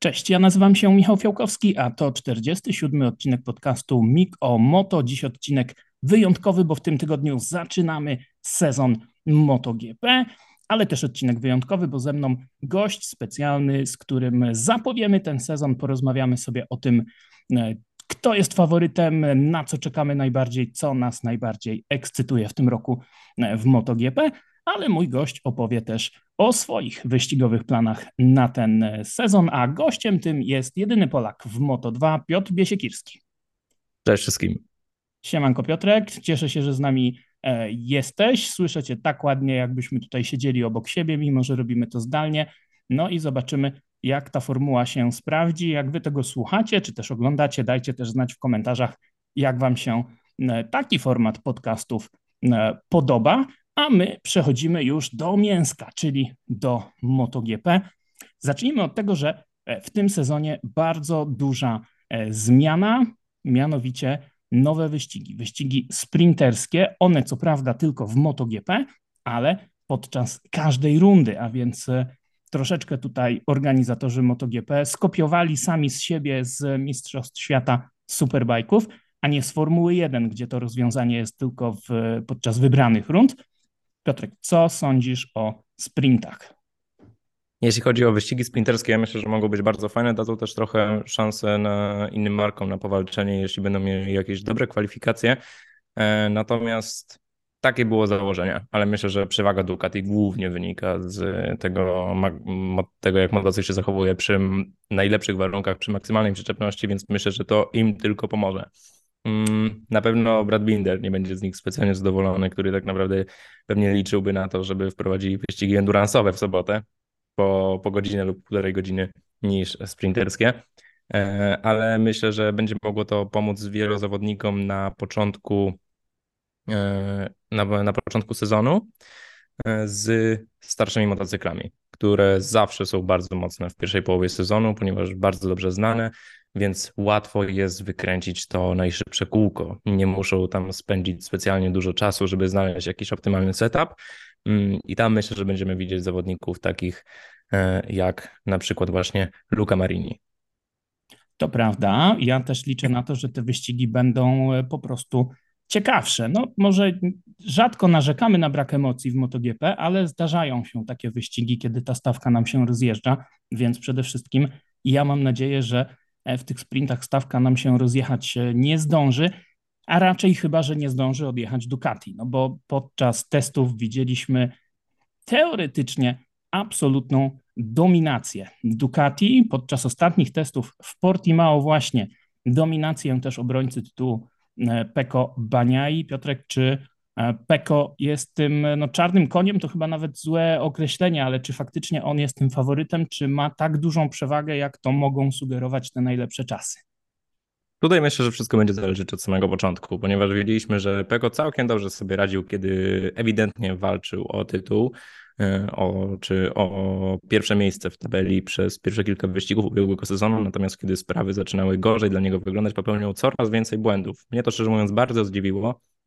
Cześć, ja nazywam się Michał Fiałkowski, a to 47 odcinek podcastu MIG o Moto. Dziś odcinek wyjątkowy, bo w tym tygodniu zaczynamy sezon MotoGP, ale też odcinek wyjątkowy, bo ze mną gość specjalny, z którym zapowiemy ten sezon, porozmawiamy sobie o tym, e, kto jest faworytem, na co czekamy najbardziej, co nas najbardziej ekscytuje w tym roku e, w MotoGP, ale mój gość opowie też o swoich wyścigowych planach na ten sezon, a gościem tym jest jedyny Polak w Moto2, Piotr Biesiekirski. Cześć wszystkim. Siemanko Piotrek, cieszę się, że z nami e, jesteś. Słyszę cię tak ładnie, jakbyśmy tutaj siedzieli obok siebie, mimo że robimy to zdalnie. No i zobaczymy, jak ta formuła się sprawdzi. Jak wy tego słuchacie, czy też oglądacie, dajcie też znać w komentarzach, jak wam się e, taki format podcastów e, podoba. A my przechodzimy już do mięska, czyli do MotoGP. Zacznijmy od tego, że e, w tym sezonie bardzo duża e, zmiana, mianowicie nowe wyścigi, wyścigi sprinterskie. One co prawda tylko w MotoGP, ale podczas każdej rundy, a więc e, troszeczkę tutaj organizatorzy MotoGP skopiowali sami z siebie z Mistrzostw Świata Superbajków, a nie z Formuły 1, gdzie to rozwiązanie jest tylko w, podczas wybranych rund. Piotrek, co sądzisz o sprintach? Jeśli chodzi o wyścigi sprinterskie, ja myślę, że mogą być bardzo fajne. Dadzą też trochę szansę na innym markom na powalczenie, jeśli będą mieli jakieś dobre kwalifikacje. E, natomiast takie było założenie, ale myślę, że przewaga Ducati głównie wynika z tego, tego jak motocykl się zachowuje przy najlepszych warunkach, przy maksymalnej przyczepności, więc myślę, że to im tylko pomoże. Mm, na pewno Brad Binder nie będzie z nich specjalnie zadowolony, który tak naprawdę pewnie liczyłby na to, żeby wprowadzili wyścigi endurance'owe w sobotę po, po godzinę lub półtorej godziny niż sprinterskie. E, ale myślę, że będzie mogło to pomóc wielu zawodnikom na początku e, na, na początku sezonu e, z starszymi motocyklami, które zawsze są bardzo mocne w pierwszej połowie sezonu, ponieważ bardzo dobrze znane, więc łatwo jest wykręcić to najszybsze kółko. Nie muszą tam spędzić specjalnie dużo czasu, żeby znaleźć jakiś optymalny setup. Mm, I tam myślę, że będziemy widzieć zawodników takich e, jak na przykład właśnie Luca Marini. To prawda. Ja też liczę na to, że te wyścigi będą e, po prostu ciekawsze. No, może rzadko narzekamy na brak emocji w MotoGP, ale zdarzają się takie wyścigi, kiedy ta stawka nam się rozjeżdża, więc przede wszystkim ja mam nadzieję, że w tych sprintach stawka nam się rozjechać e, nie zdąży, a raczej chyba, że nie zdąży odjechać Ducati, no bo podczas testów widzieliśmy teoretycznie absolutną dominację Ducati. Podczas ostatnich testów w Portimao właśnie dominację też obrońcy tytułu e, Peko Baniai. Piotrek, czy E, Peko jest tym no, czarnym koniem, to chyba nawet złe określenie, ale czy faktycznie on jest tym faworytem, czy ma tak dużą przewagę, jak to mogą sugerować te najlepsze czasy? Tutaj myślę, że wszystko będzie zależeć od samego początku, ponieważ wiedzieliśmy, że Peko całkiem dobrze sobie radził, kiedy ewidentnie walczył o tytuł, e, o, czy o pierwsze miejsce w tabeli przez pierwsze kilka wyścigów ubiegłego sezonu, natomiast kiedy sprawy zaczynały gorzej dla niego wyglądać, popełniał coraz więcej błędów. Mnie to szczerze mówiąc bardzo zdziwiło, E,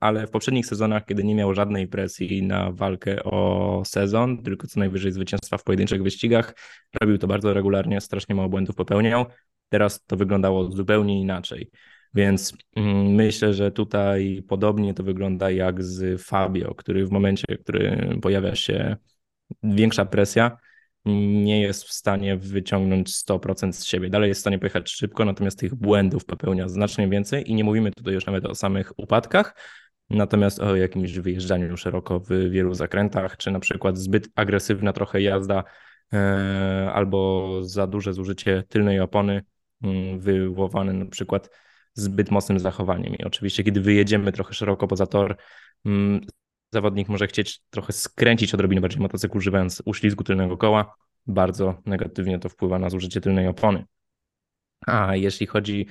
ale w poprzednich sezonach, kiedy nie miał żadnej presji na walkę o sezon, tylko co najwyżej zwycięstwa w pojedynczych wyścigach, robił to bardzo regularnie, strasznie mało błędów popełniał. Teraz to wyglądało zupełnie inaczej. Więc mm, myślę, że tutaj podobnie to wygląda jak z Fabio, który w momencie, w którym pojawia się większa presja, nie jest w stanie wyciągnąć 100% z siebie. Dalej jest w stanie pojechać szybko, natomiast tych błędów popełnia znacznie więcej i nie mówimy tutaj już nawet o samych upadkach, natomiast o jakimś wyjeżdżaniu szeroko w wielu zakrętach, czy na przykład zbyt agresywna trochę jazda e, albo za duże zużycie tylnej opony mm, wywołane na przykład zbyt mocnym zachowaniem. I oczywiście, kiedy wyjedziemy trochę szeroko poza tor, mm, zawodnik może chcieć trochę skręcić odrobinę bardziej motocykl używając uślizgu tylnego koła. Bardzo negatywnie to wpływa na zużycie tylnej opony. A jeśli chodzi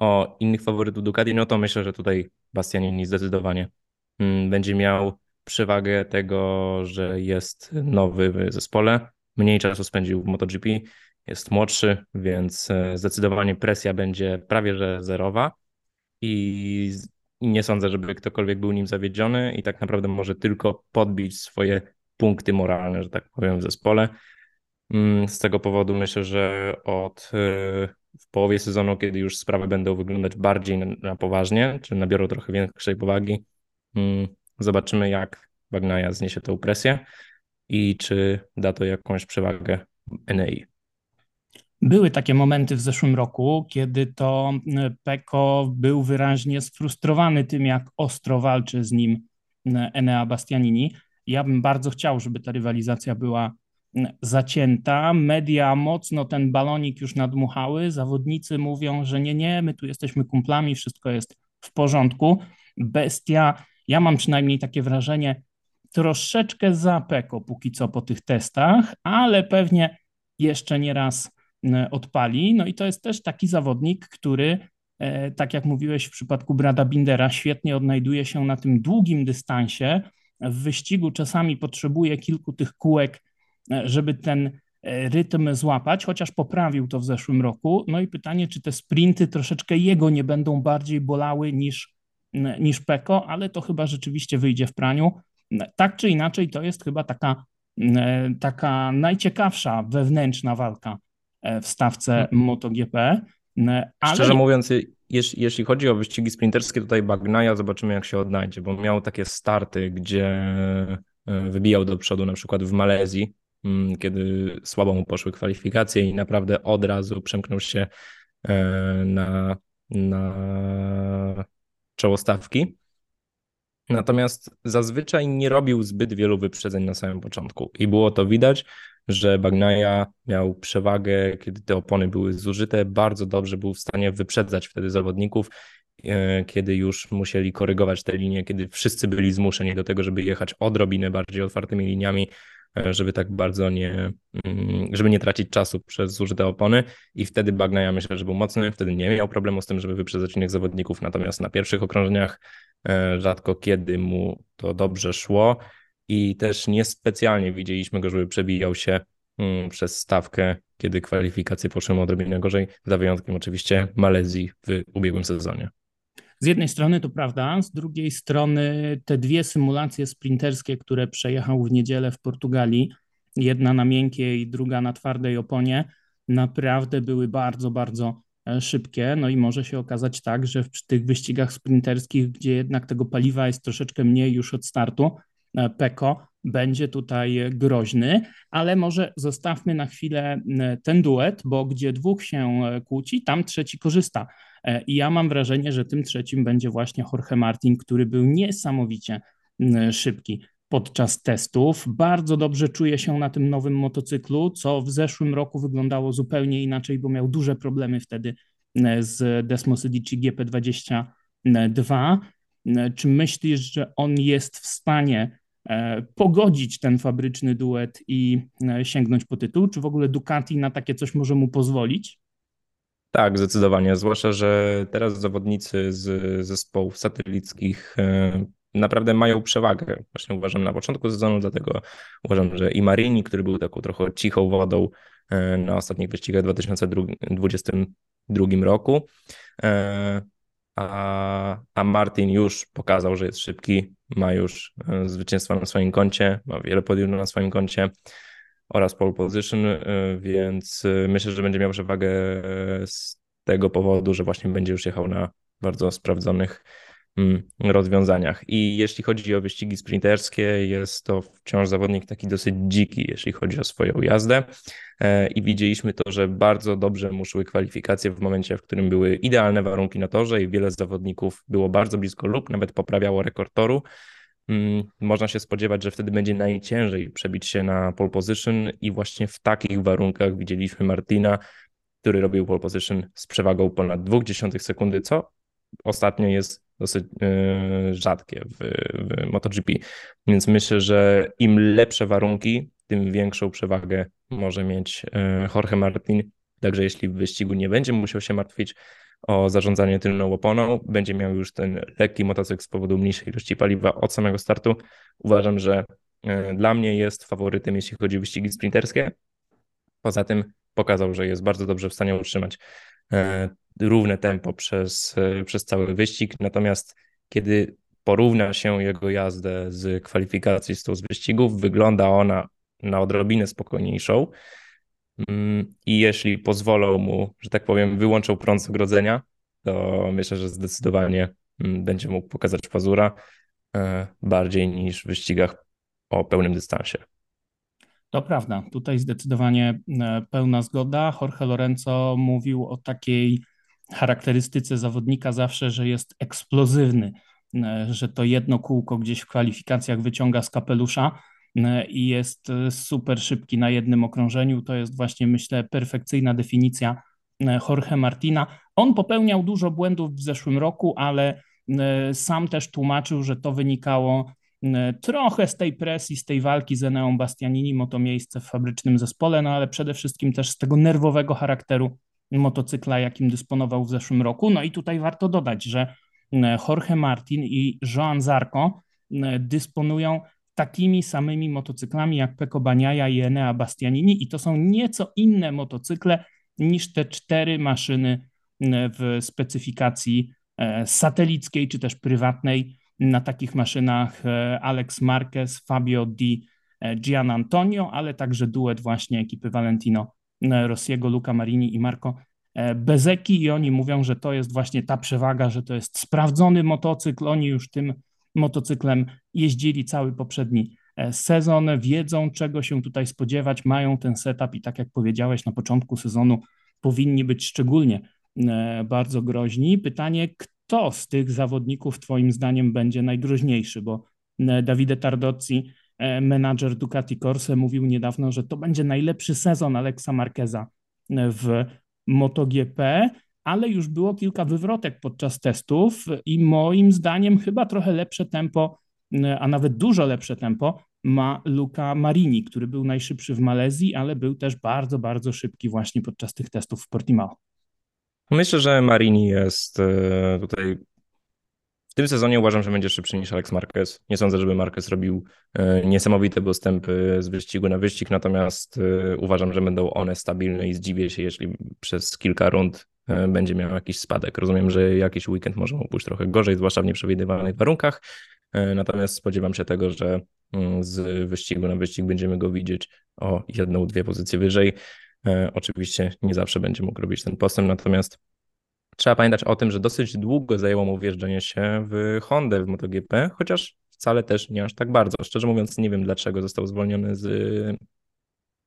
o innych faworytów Ducati, no to myślę, że tutaj Bastianini zdecydowanie mm, będzie miał przewagę tego, że jest nowy w zespole, mniej czasu spędził w MotoGP, jest młodszy, więc e, zdecydowanie presja będzie prawie że zerowa i i nie sądzę, żeby ktokolwiek był nim zawiedziony i tak naprawdę może tylko podbić swoje punkty moralne, że tak powiem, w zespole. Mm, z tego powodu myślę, że od w połowie sezonu, kiedy już sprawy będą wyglądać bardziej na, poważnie, czy nabiorą trochę większej powagi, mm, zobaczymy jak Bagnaia zniesie tę presję i czy da to jakąś przewagę NEI. Były takie momenty w zeszłym roku, kiedy to e, Peko był wyraźnie sfrustrowany tym, jak ostro walczy z nim e, Enea Bastianini. Ja bym bardzo chciał, żeby ta rywalizacja była zacięta. Media mocno ten balonik już nadmuchały. Zawodnicy mówią, że nie, nie, my tu jesteśmy kumplami, wszystko jest w porządku. Bestia, ja mam przynajmniej takie wrażenie, troszeczkę za Peko póki co po tych testach, ale pewnie jeszcze nie raz odpali. No i to jest też taki zawodnik, który, e, tak jak mówiłeś w przypadku Brada Bindera, świetnie odnajduje się na tym długim dystansie. W wyścigu czasami potrzebuje kilku tych kółek E, żeby ten e, rytm złapać, chociaż poprawił to w zeszłym roku. No i pytanie, czy te sprinty troszeczkę jego nie będą bardziej bolały niż, niż Peko, ale to chyba rzeczywiście wyjdzie w praniu. Tak czy inaczej, to jest chyba taka, e, taka najciekawsza wewnętrzna walka w stawce hmm. MotoGP. Ale... Szczerze mówiąc, jeśli, jeśli chodzi o wyścigi sprinterskie, tutaj Bagnaia zobaczymy, jak się odnajdzie, bo miał takie starty, gdzie wybijał do przodu, na przykład w Malezji, Mm, kiedy słabo mu poszły kwalifikacje i naprawdę od razu przemknął się e, na, na czoło stawki. Natomiast zazwyczaj nie robił zbyt wielu wyprzedzeń na samym początku. I było to widać, że Bagnaia miał przewagę, kiedy te opony były zużyte, bardzo dobrze był w stanie wyprzedzać wtedy zawodników, e, kiedy już musieli korygować te linie, kiedy wszyscy byli zmuszeni do tego, żeby jechać odrobinę bardziej otwartymi liniami, E, żeby tak bardzo nie, mm, żeby nie tracić czasu przez zużyte opony. I wtedy Bagnaia myślę, że był mocny, wtedy nie miał problemu z tym, żeby wyprzedzać innych zawodników, natomiast na pierwszych okrążeniach rzadko kiedy mu to dobrze szło i też niespecjalnie widzieliśmy go, żeby przebijał się mm, przez stawkę, kiedy kwalifikacje poszły mu odrobinę gorzej, za wyjątkiem oczywiście Malezji w ubiegłym sezonie. Z jednej strony to prawda, z drugiej strony te dwie symulacje sprinterskie, które przejechał w niedzielę w Portugalii, jedna na miękkiej, druga na twardej oponie, naprawdę były bardzo, bardzo e, szybkie. No i może się okazać tak, że w tych wyścigach sprinterskich, gdzie jednak tego paliwa jest troszeczkę mniej już od startu, e, Peko będzie tutaj groźny, ale może zostawmy na chwilę ten duet, bo gdzie dwóch się e, kłóci, tam trzeci korzysta. E, I ja mam wrażenie, że tym trzecim będzie właśnie Jorge Martin, który był niesamowicie szybki podczas testów. Bardzo dobrze czuje się na tym nowym motocyklu, co w zeszłym roku wyglądało zupełnie inaczej, bo miał duże problemy wtedy z Desmo Sedici GP22. Czy myślisz, że on jest w stanie e, pogodzić ten fabryczny duet i e, sięgnąć po tytuł? Czy w ogóle Ducati na takie coś może mu pozwolić? Tak, zdecydowanie. Zwłaszcza, że teraz zawodnicy z zespołów satelickich e, naprawdę mają przewagę. Właśnie uważam na początku sezonu, dlatego uważam, że i Marini, który był taką trochę cichą wodą e, na ostatnich wyścigach w 2022 roku, e, a, a Martin już pokazał, że jest szybki, ma już zwycięstwa na swoim koncie, ma wiele podium na swoim koncie oraz pole position, więc myślę, że będzie miał przewagę z tego powodu, że właśnie będzie już jechał na bardzo sprawdzonych rozwiązaniach. I jeśli chodzi o wyścigi sprinterskie, jest to wciąż zawodnik taki dosyć dziki, jeśli chodzi o swoją jazdę. E, I widzieliśmy to, że bardzo dobrze mu szły kwalifikacje w momencie, w którym były idealne warunki na torze i wiele zawodników było bardzo blisko lub nawet poprawiało rekord toru. Mm, można się spodziewać, że wtedy będzie najciężej przebić się na pole position i właśnie w takich warunkach widzieliśmy Martina, który robił pole position z przewagą ponad 0,2 sekundy, co ostatnio jest dosyć yy, rzadkie w, w MotoGP. Więc myślę, że im lepsze warunki, tym większą przewagę może mieć yy, Jorge Martin. Także jeśli w wyścigu nie będzie musiał się martwić o zarządzanie tylną oponą, będzie miał już ten lekki motocykl z powodu mniejszej ilości paliwa od samego startu. Uważam, że e, dla mnie jest faworytem, jeśli chodzi o wyścigi sprinterskie. Poza tym pokazał, że jest bardzo dobrze w stanie utrzymać e, równe tempo przez, e, przez cały wyścig. Natomiast kiedy porówna się jego jazdę z kwalifikacji z tą z wyścigów, wygląda ona na odrobinę spokojniejszą. Mm, I jeśli pozwolą mu, że tak powiem, wyłączą prąd z ogrodzenia, to myślę, że zdecydowanie mm, będzie mógł pokazać pazura e, bardziej niż w wyścigach o pełnym dystansie. To prawda, tutaj zdecydowanie e, pełna zgoda. Jorge Lorenzo mówił o takiej charakterystyce zawodnika zawsze, że jest eksplozywny, e, że to jedno kółko gdzieś w kwalifikacjach wyciąga z kapelusza e, i jest super szybki na jednym okrążeniu. To jest właśnie, myślę, perfekcyjna definicja Jorge Martina. On popełniał dużo błędów w zeszłym roku, ale sam też tłumaczył, że to wynikało E, trochę z tej presji, z tej walki z Eneą Bastianini o to miejsce w fabrycznym zespole, no ale przede wszystkim też z tego nerwowego charakteru motocykla, jakim dysponował w zeszłym roku. No i tutaj warto dodać, że e, Jorge Martin i Joan Zarco e, dysponują takimi samymi motocyklami jak Peko Baniaja i Enea Bastianini i to są nieco inne motocykle niż te cztery maszyny w specyfikacji satelickiej czy też prywatnej na takich maszynach e, Alex Marquez, Fabio Di e, Gian Antonio, ale także duet właśnie ekipy Valentino e, Rossiego, Luca Marini i Marco Bezeki i oni mówią, że to jest właśnie ta przewaga, że to jest sprawdzony motocykl, oni już tym motocyklem jeździli cały poprzedni sezon, wiedzą czego się tutaj spodziewać, mają ten setup i tak jak powiedziałeś na początku sezonu powinni być szczególnie bardzo groźni. Pytanie, kto z tych zawodników Twoim zdaniem będzie najgroźniejszy? Bo e, Davide Tardozzi, e, menadżer Ducati Corse, mówił niedawno, że to będzie najlepszy sezon Alexa Marqueza e, w MotoGP, ale już było kilka wywrotek podczas testów i moim zdaniem chyba trochę lepsze tempo, a nawet dużo lepsze tempo ma Luca Marini, który był najszybszy w Malezji, ale był też bardzo, bardzo szybki właśnie podczas tych testów w Portimao. Myślę, że Marini jest e, tutaj. Tym sezonie uważam, że będzie szybszy niż Alex Marquez. Nie sądzę, żeby Marquez robił e, niesamowite postępy z wyścigu na wyścig, natomiast e, uważam, że będą one stabilne i zdziwię się, jeśli przez kilka rund będzie miał jakiś spadek. Rozumiem, że jakiś weekend może mu pójść trochę gorzej, zwłaszcza w nieprzewidywalnych warunkach, natomiast spodziewam się tego, że mm, z wyścigu na wyścig będziemy go widzieć o jedną, dwie pozycje wyżej. E, oczywiście nie zawsze będzie mógł robić ten postęp, natomiast trzeba pamiętać o tym, że dosyć długo zajęło mu wjeżdżenie się w Hondę w MotoGP, chociaż wcale też nie aż tak bardzo. Szczerze mówiąc, nie wiem dlaczego został zwolniony z,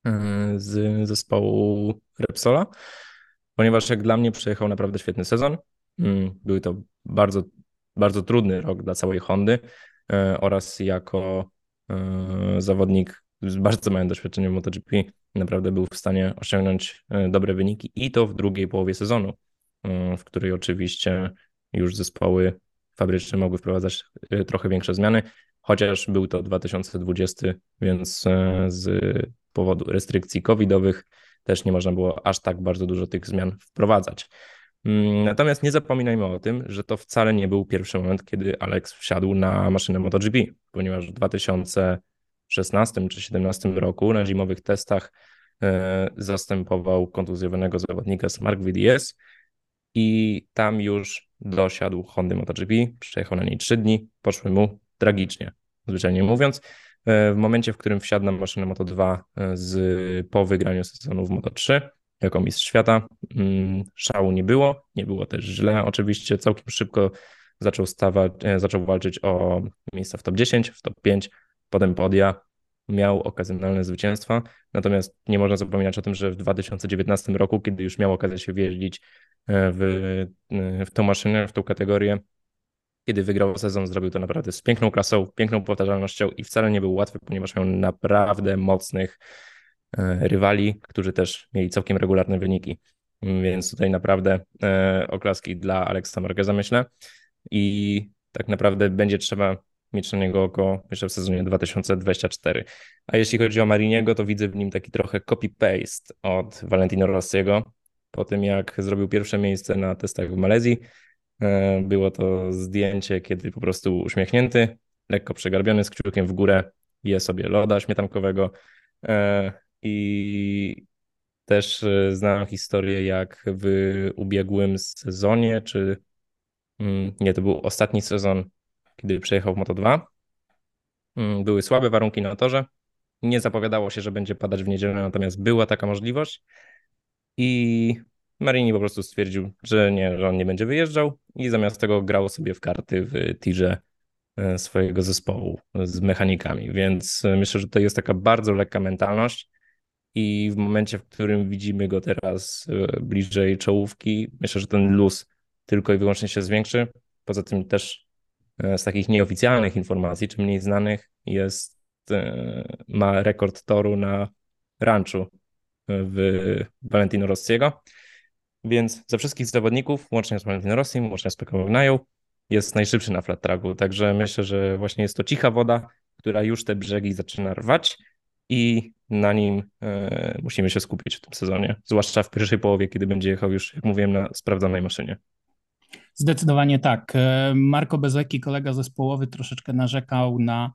e, z zespołu Repsola, ponieważ jak dla mnie przejechał naprawdę świetny sezon. Mm, był to bardzo, bardzo trudny rok dla całej Hondy e, oraz jako zawodnik z bardzo małym doświadczeniem w MotoGP naprawdę był w stanie osiągnąć e, dobre wyniki i to w drugiej połowie sezonu, e, w której oczywiście już zespoły fabryczne mogły wprowadzać e, trochę większe zmiany, chociaż był to 2020, więc z powodu restrykcji covidowych też nie można było aż tak bardzo dużo tych zmian wprowadzać. Mm, natomiast nie zapominajmy o tym, że to wcale nie był pierwszy moment, kiedy Alex wsiadł na maszynę MotoGP, ponieważ w 2000 16 czy 17 roku na zimowych testach e, zastępował kontuzjowanego zawodnika z VDS i tam już dosiadł Hondy MotoGP, przejechał na niej 3 dni, poszły mu tragicznie, zwyczajnie mówiąc. E, w momencie, w którym wsiadł na maszynę Moto2 e, z, po wygraniu sezonu w Moto3 jako mistrz świata, mm, szału nie było, nie było też źle, oczywiście całkiem szybko zaczął, stawać, zaczął walczyć o miejsca w top 10, w top 5, potem podia, miał okazjonalne zwycięstwa, natomiast nie można zapominać o tym, że w 2019 roku, kiedy już miał okazję się wjeździć e, w, e, w tą maszynę, w tą kategorię, kiedy wygrał sezon, zrobił to naprawdę z piękną klasą, piękną powtarzalnością i wcale nie był łatwy, ponieważ miał naprawdę mocnych e, rywali, którzy też mieli całkiem regularne wyniki. Więc tutaj naprawdę oklaski dla Aleksa Marqueza, myślę. I tak naprawdę będzie trzeba mieć na niego oko, myślę, w sezonie 2024. A jeśli chodzi o Mariniego, to widzę w nim taki trochę copy-paste od Valentino Rossiego. Po tym, jak zrobił pierwsze miejsce na testach w Malezji, e, było to zdjęcie, kiedy po prostu uśmiechnięty, lekko przegarbiony, z kciukiem w górę, je sobie loda śmietankowego e, i też e, znam historię, jak w ubiegłym sezonie, czy mm, nie, to był ostatni sezon kiedy przejechał w Moto2. Mm, były słabe warunki na torze Nie zapowiadało się, że będzie padać w niedzielę, natomiast była taka możliwość i Marini po prostu stwierdził, że nie, że on nie będzie wyjeżdżał i zamiast tego grał sobie w karty w tirze e, swojego zespołu z mechanikami, więc e, myślę, że to jest taka bardzo lekka mentalność i w momencie, w którym widzimy go teraz e, bliżej czołówki, myślę, że ten luz tylko i wyłącznie się zwiększy. Poza tym też z takich nieoficjalnych informacji, czy mniej znanych, jest, ma rekord toru na ranchu w Valentino Rossiego. Więc ze wszystkich zawodników, łącznie z Valentino Rossim, łącznie z Pekką jest najszybszy na flat tracku. Także myślę, że właśnie jest to cicha woda, która już te brzegi zaczyna rwać i na nim e, musimy się skupić w tym sezonie, zwłaszcza w pierwszej połowie, kiedy będzie jechał już, jak mówiłem, na sprawdzonej maszynie. Zdecydowanie tak. E, Marco Bezeki, kolega zespołowy, troszeczkę narzekał na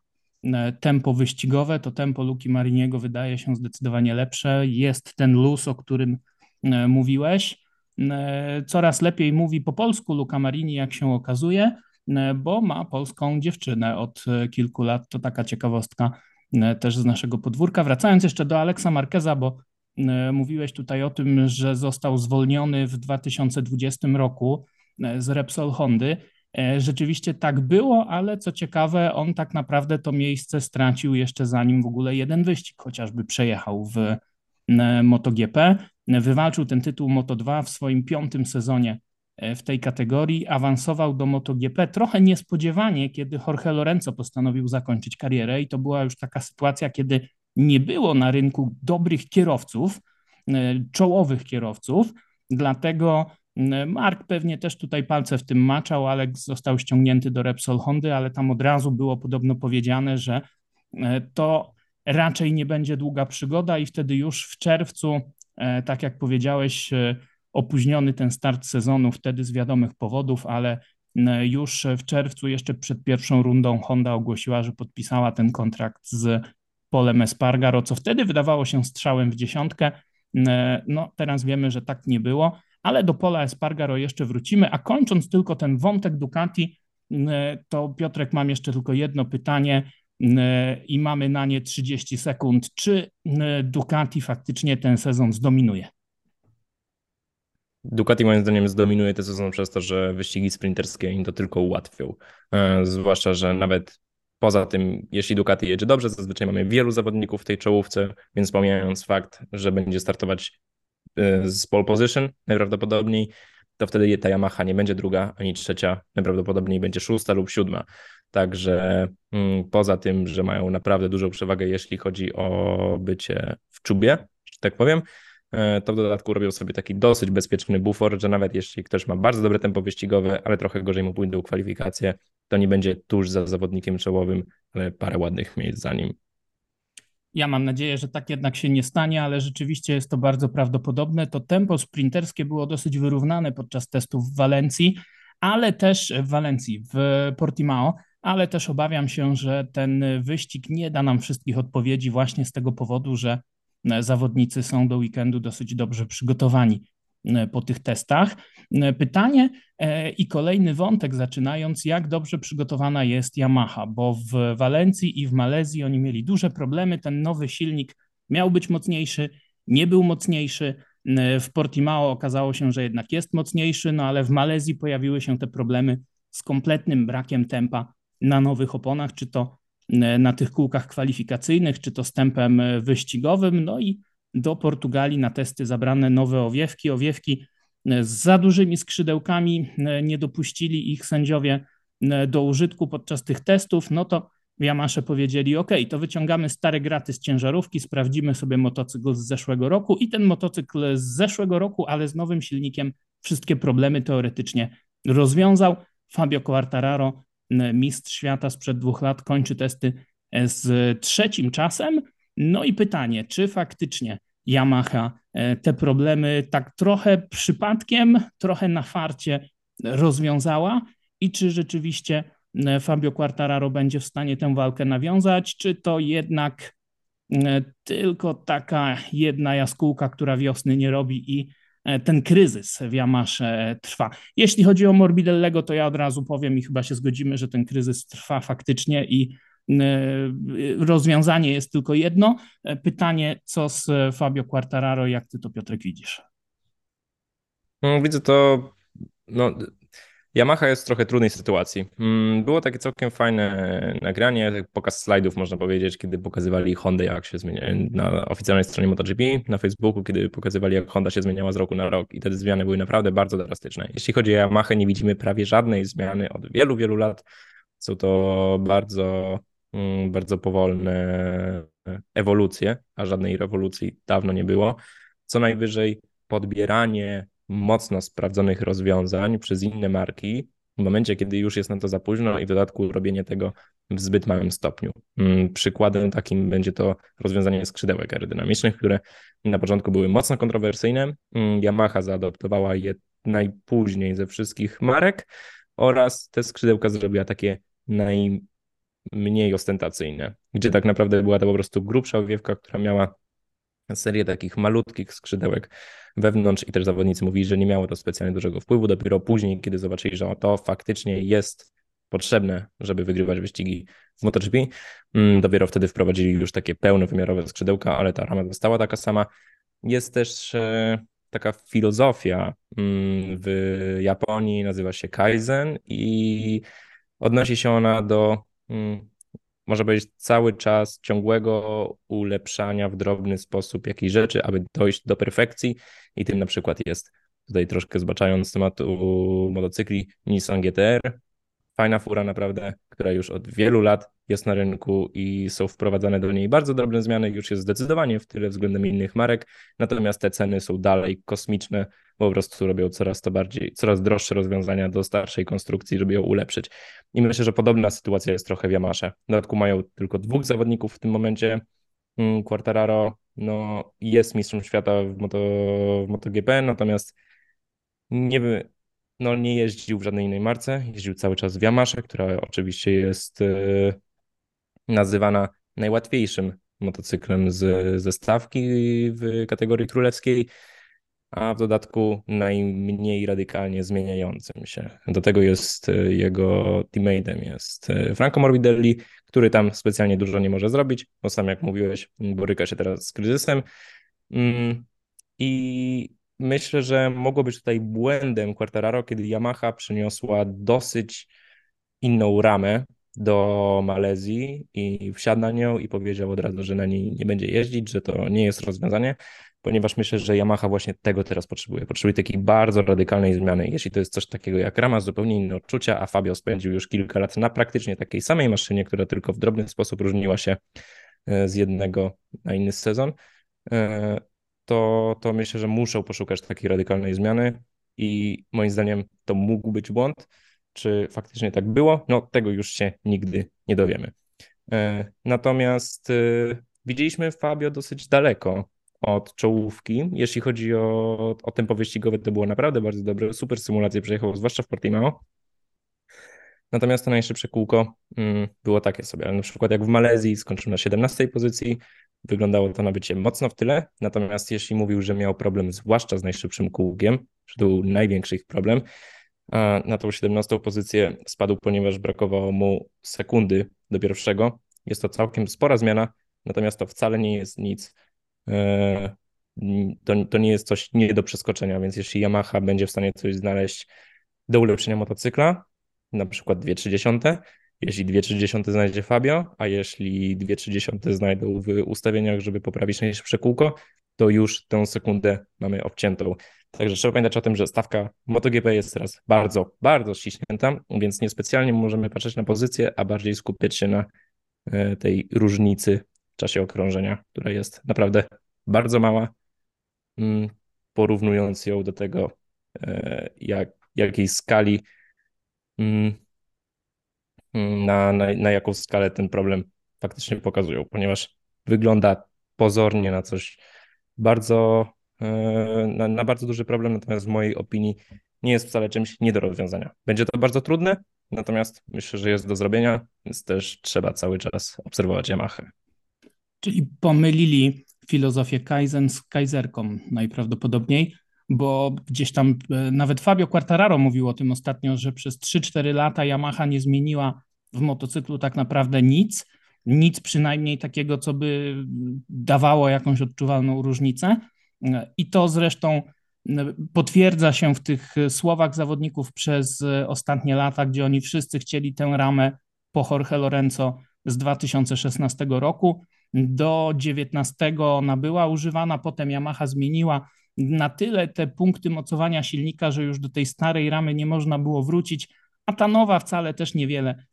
tempo wyścigowe. To tempo Luki Mariniego wydaje się zdecydowanie lepsze. Jest ten luz, o którym e, mówiłeś. E, coraz lepiej mówi po polsku Luka Marini, jak się okazuje, e, bo ma polską dziewczynę od e, kilku lat. To taka ciekawostka też z naszego podwórka. Wracając jeszcze do Aleksa Markeza, bo mówiłeś tutaj o tym, że został zwolniony w 2020 roku z Repsol Hondy. Rzeczywiście tak było, ale co ciekawe, on tak naprawdę to miejsce stracił jeszcze zanim w ogóle jeden wyścig chociażby przejechał w MotoGP. Wywalczył ten tytuł Moto2 w swoim piątym sezonie e, w tej kategorii, awansował do MotoGP trochę niespodziewanie, kiedy Jorge Lorenzo postanowił zakończyć karierę i to była już taka sytuacja, kiedy nie było na rynku dobrych kierowców, e, czołowych kierowców, dlatego Mark pewnie też tutaj palce w tym maczał, Alex został ściągnięty do Repsol Hondy, ale tam od razu było podobno powiedziane, że e, to raczej nie będzie długa przygoda i wtedy już w czerwcu E, tak jak powiedziałeś, e, opóźniony ten start sezonu wtedy z wiadomych powodów, ale już w czerwcu, jeszcze przed pierwszą rundą, Honda ogłosiła, że podpisała ten kontrakt z Polem Espargaro, co wtedy wydawało się strzałem w dziesiątkę. No, teraz wiemy, że tak nie było, ale do Pola Espargaro jeszcze wrócimy. A kończąc tylko ten wątek Ducati, to Piotrek, mam jeszcze tylko jedno pytanie. I mamy na nie 30 sekund. Czy Ducati faktycznie ten sezon zdominuje? Ducati moim zdaniem zdominuje ten sezon przez to, że wyścigi sprinterskie im to tylko ułatwią. E, zwłaszcza, że nawet poza tym, jeśli Ducati jedzie dobrze, zazwyczaj mamy wielu zawodników w tej czołówce, więc pomijając fakt, że będzie startować z pole position najprawdopodobniej, to wtedy ta Yamaha nie będzie druga ani trzecia, najprawdopodobniej będzie szósta lub siódma. Także mm, poza tym, że mają naprawdę dużą przewagę, jeśli chodzi o bycie w czubie, że tak powiem, e, to w dodatku robią sobie taki dosyć bezpieczny bufor, że nawet jeśli ktoś ma bardzo dobre tempo wyścigowe, ale trochę gorzej mu pójdą kwalifikacje, to nie będzie tuż za zawodnikiem czołowym, ale parę ładnych miejsc za nim. Ja mam nadzieję, że tak jednak się nie stanie, ale rzeczywiście jest to bardzo prawdopodobne. To tempo sprinterskie było dosyć wyrównane podczas testów w Walencji, ale też w Walencji, w Portimao, ale też obawiam się, że ten wyścig nie da nam wszystkich odpowiedzi właśnie z tego powodu, że zawodnicy są do weekendu dosyć dobrze przygotowani. E, po tych testach. E, pytanie e, i kolejny wątek, zaczynając, jak dobrze przygotowana jest Yamaha, bo w Walencji i w Malezji oni mieli duże problemy. Ten nowy silnik miał być mocniejszy, nie był mocniejszy. W Portimao okazało się, że jednak jest mocniejszy, no ale w Malezji pojawiły się te problemy z kompletnym brakiem tempa na nowych oponach, czy to na tych kółkach kwalifikacyjnych, czy to z tempem wyścigowym. No i do Portugalii na testy zabrane nowe owiewki. Owiewki e, z za dużymi skrzydełkami e, nie dopuścili ich sędziowie e, do użytku podczas tych testów, no to Yamasze powiedzieli: OK, to wyciągamy stare graty z ciężarówki, sprawdzimy sobie motocykl z zeszłego roku i ten motocykl z zeszłego roku, ale z nowym silnikiem, wszystkie problemy teoretycznie rozwiązał. Fabio Quartararo, mistrz świata sprzed dwóch lat, kończy testy z trzecim czasem. No i pytanie, czy faktycznie Yamaha e, te problemy tak trochę przypadkiem, trochę na farcie rozwiązała i czy rzeczywiście e, Fabio Quartararo będzie w stanie tę walkę nawiązać, czy to jednak e, tylko taka jedna jaskółka, która wiosny nie robi i ten kryzys w Yamasze trwa. Jeśli chodzi o Morbidellego, to ja od razu powiem i chyba się zgodzimy, że ten kryzys trwa faktycznie i rozwiązanie jest tylko jedno. Pytanie, co z Fabio Quartararo, jak ty to Piotrek widzisz? Mm, widzę to, no, Yamaha jest w trochę trudnej sytuacji. Mm, było takie całkiem fajne nagranie, pokaz slajdów można powiedzieć, kiedy pokazywali Honda jak się zmienia na oficjalnej stronie MotoGP, na Facebooku, kiedy pokazywali jak Honda się zmieniała z roku na rok i te zmiany były naprawdę bardzo drastyczne. Jeśli chodzi o Yamaha, nie widzimy prawie żadnej zmiany od wielu, wielu lat. Są to bardzo, bardzo powolne ewolucje, a żadnej rewolucji dawno nie było. Co najwyżej podbieranie mocno sprawdzonych rozwiązań przez inne marki w momencie, kiedy już jest na to za późno i w dodatku robienie tego w zbyt małym stopniu. Mm, przykładem takim będzie to rozwiązanie skrzydełek aerodynamicznych, które na początku były mocno kontrowersyjne. Mm, Yamaha zaadoptowała je najpóźniej ze wszystkich marek oraz te skrzydełka zrobiła takie najmniej ostentacyjne, gdzie tak naprawdę była to po prostu grubsza owiewka, która miała serię takich malutkich skrzydełek wewnątrz i też zawodnicy mówili, że nie miało to specjalnie dużego wpływu. Dopiero później, kiedy zobaczyli, że to faktycznie jest potrzebne, żeby wygrywać wyścigi w MotoGP, mm, dopiero wtedy wprowadzili już takie pełnowymiarowe skrzydełka, ale ta rama została taka sama. Jest też e, taka filozofia mm, w Japonii, nazywa się Kaizen i odnosi się ona do mm, może być cały czas ciągłego ulepszania w drobny sposób jakiejś rzeczy, aby dojść do perfekcji. I tym na przykład jest tutaj troszkę zbaczając tematu motocykli Nissan GTR, fajna fura naprawdę, która już od wielu lat jest na rynku i są wprowadzane do niej bardzo drobne zmiany, już jest zdecydowanie w tyle względem innych marek, natomiast te ceny są dalej kosmiczne, po prostu robią coraz to bardziej, coraz droższe rozwiązania do starszej konstrukcji, żeby ją ulepszyć. I myślę, że podobna sytuacja jest trochę w Yamasze. W dodatku mają tylko dwóch zawodników w tym momencie. Mm, Quartararo no, jest mistrzem świata w, moto, w MotoGP, natomiast nie, no, nie jeździł w żadnej innej marce, jeździł cały czas w Yamasze, która oczywiście jest y, nazywana najłatwiejszym motocyklem z, ze stawki w kategorii królewskiej, a w dodatku najmniej radykalnie zmieniającym się. Do tego jest y, jego teammate'em jest y, Franco Morbidelli, który tam specjalnie dużo nie może zrobić, bo sam jak mówiłeś, boryka się teraz z kryzysem. Mm, I myślę, że mogło być tutaj błędem Quartararo, kiedy Yamaha przyniosła dosyć inną ramę do Malezji i wsiadł na nią i powiedział od razu, że na niej nie będzie jeździć, że to nie jest rozwiązanie, ponieważ myślę, że Yamaha właśnie tego teraz potrzebuje. Potrzebuje takiej bardzo radykalnej zmiany. Jeśli to jest coś takiego jak rama, zupełnie inne odczucia, a Fabio spędził już kilka lat na praktycznie takiej samej maszynie, która tylko w drobny sposób różniła się e, z jednego na inny sezon, e, to, to myślę, że muszą poszukać takiej radykalnej zmiany i moim zdaniem to mógł być błąd. Czy faktycznie tak było? No, tego już się nigdy nie dowiemy. E, natomiast widzieliśmy Fabio dosyć daleko od czołówki. Jeśli chodzi o, o tempo wyścigowe, to było naprawdę bardzo dobre. Super symulacje przejechał, zwłaszcza w Portimao. Natomiast to najszybsze kółko mm, było takie sobie. Na przykład jak w Malezji skończył na 17 pozycji, wyglądało to na bycie mocno w tyle. Natomiast jeśli mówił, że miał problem zwłaszcza z najszybszym kółkiem, że to był największy ich problem, na tą 17 pozycję spadł, ponieważ brakowało mu sekundy do pierwszego. Jest to całkiem spora zmiana, natomiast to wcale nie jest nic. E, to, to nie jest coś nie do przeskoczenia, więc jeśli Yamaha będzie w stanie coś znaleźć do ulepszenia motocykla, na przykład 2,3, jeśli 2,3 znajdzie Fabio, a jeśli 2,3 znajdą w ustawieniach, żeby poprawić najszybsze kółko, to już tę sekundę mamy obciętą. Także trzeba pamiętać o tym, że stawka MotoGP jest teraz bardzo, bardzo ściśnięta, więc niespecjalnie możemy patrzeć na pozycję, a bardziej skupiać się na e, tej różnicy czasie okrążenia, która jest naprawdę bardzo mała, mm, porównując ją do tego, e, jak, jakiej skali mm, mm, na, na, na jaką skalę ten problem faktycznie pokazują, ponieważ wygląda pozornie na coś bardzo, e, na, na bardzo duży problem, natomiast w mojej opinii nie jest wcale czymś nie do rozwiązania. Będzie to bardzo trudne, natomiast myślę, że jest do zrobienia, więc też trzeba cały czas obserwować Yamaha. Czyli pomylili filozofię Kaizen z Kaiserką najprawdopodobniej, bo gdzieś tam e, nawet Fabio Quartararo mówił o tym ostatnio, że przez 3-4 lata Yamaha nie zmieniła w motocyklu tak naprawdę nic, nic przynajmniej takiego, co by dawało jakąś odczuwalną różnicę. I to zresztą potwierdza się w tych słowach zawodników przez ostatnie lata, gdzie oni wszyscy chcieli tę ramę po Jorge Lorenzo z 2016 roku. Do 19 ona była używana, potem Yamaha zmieniła na tyle te punkty mocowania silnika, że już do tej starej ramy nie można było wrócić, a ta nowa wcale też niewiele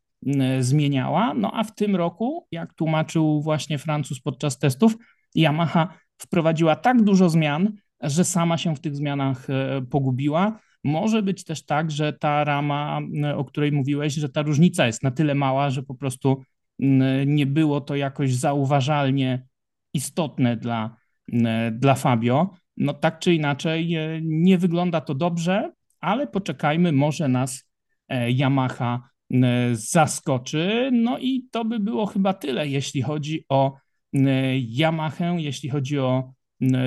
zmieniała. No a w tym roku, jak tłumaczył właśnie Francuz podczas testów, Yamaha wprowadziła tak dużo zmian, że sama się w tych zmianach e, pogubiła. Może być też tak, że ta rama, e, o której mówiłeś, że ta różnica jest na tyle mała, że po prostu nie było to jakoś zauważalnie istotne dla, dla Fabio. No tak czy inaczej, e, nie wygląda to dobrze, ale poczekajmy, może nas Yamaha zaskoczy. No i to by było chyba tyle, jeśli chodzi o Yamaha, jeśli chodzi o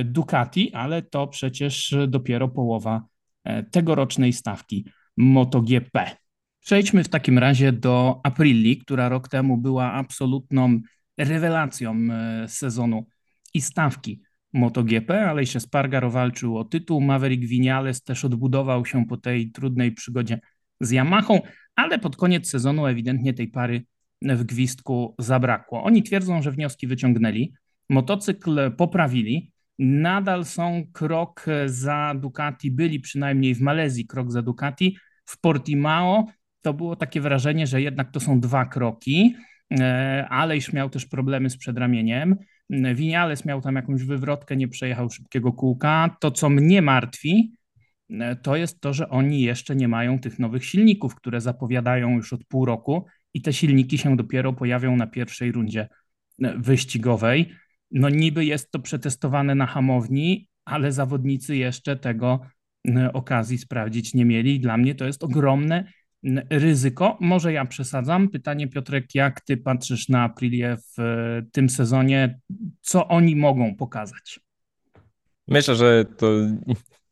Ducati, ale to przecież dopiero połowa e, tegorocznej stawki MotoGP. Przejdźmy w takim razie do Aprilii, która rok temu była absolutną rewelacją e, sezonu i stawki MotoGP. Alejsze Spargaro walczył o tytuł, Maverick Vinales też odbudował się po tej trudnej przygodzie z Yamahą, ale pod koniec sezonu ewidentnie tej pary w gwizdku zabrakło. Oni twierdzą, że wnioski wyciągnęli, motocykl poprawili, nadal są krok za Ducati, byli przynajmniej w Malezji krok za Ducati, w Portimao to było takie wrażenie, że jednak to są dwa kroki. E, Alejsz miał też problemy z przedramieniem. Winiales miał tam jakąś wywrotkę, nie przejechał szybkiego kółka. To, co mnie martwi, e, to jest to, że oni jeszcze nie mają tych nowych silników, które zapowiadają już od pół roku i te silniki się dopiero pojawią na pierwszej rundzie e, wyścigowej. No niby jest to przetestowane na hamowni, ale zawodnicy jeszcze tego okazji sprawdzić nie mieli. Dla mnie to jest ogromne ryzyko. Może ja przesadzam. Pytanie, Piotrek, jak ty patrzysz na Aprilię w e, tym sezonie? Co oni mogą pokazać? Myślę, że to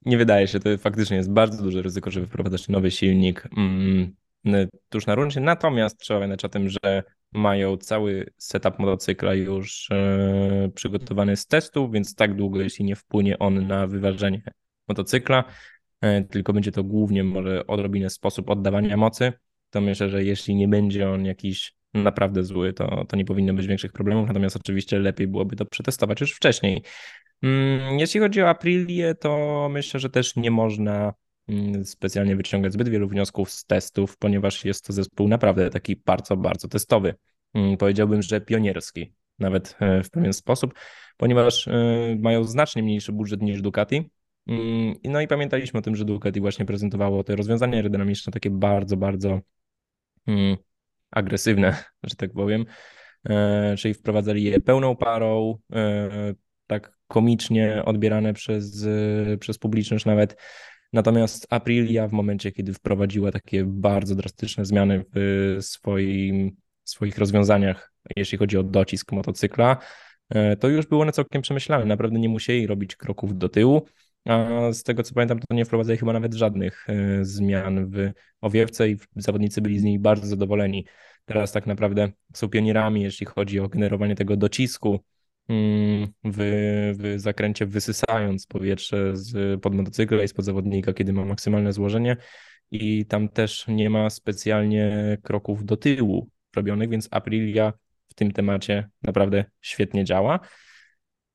nie wydaje się, to faktycznie jest bardzo duże ryzyko, żeby wprowadzać nowy silnik mm, tuż na rundzie. Natomiast trzeba pamiętać o tym, że mają cały setup motocykla już e, przygotowany z testów, więc tak długo, jeśli nie wpłynie on na wyważenie motocykla, tylko będzie to głównie może odrobinę sposób oddawania mocy, to myślę, że jeśli nie będzie on jakiś naprawdę zły, to, to nie powinno być większych problemów, natomiast oczywiście lepiej byłoby to przetestować już wcześniej. Mm, jeśli chodzi o Aprilię, to myślę, że też nie można mm, specjalnie wyciągać zbyt wielu wniosków z testów, ponieważ jest to zespół naprawdę taki bardzo, bardzo testowy. Mm, powiedziałbym, że pionierski, nawet e, w pewien sposób, ponieważ e, mają znacznie mniejszy budżet niż Ducati. Mm, no i pamiętaliśmy o tym, że Ducati właśnie prezentowało te rozwiązania aerodynamiczne takie bardzo, bardzo mm, agresywne, że tak powiem, e, czyli wprowadzali je pełną parą, tak komicznie odbierane przez, przez publiczność nawet. Natomiast Aprilia w momencie, kiedy wprowadziła takie bardzo drastyczne zmiany w swoim swoich rozwiązaniach, jeśli chodzi o docisk motocykla, e, to już było one całkiem przemyślane. Naprawdę nie musieli robić kroków do tyłu. A z tego co pamiętam, to nie wprowadzali chyba nawet żadnych e, zmian w owiewce i zawodnicy byli z niej bardzo zadowoleni. Teraz tak naprawdę są pionierami, jeśli chodzi o generowanie tego docisku mm, w, w zakręcie, wysysając powietrze z pod motocykla i spod zawodnika, kiedy ma maksymalne złożenie. I tam też nie ma specjalnie kroków do tyłu robionych, więc Aprilia w tym temacie naprawdę świetnie działa.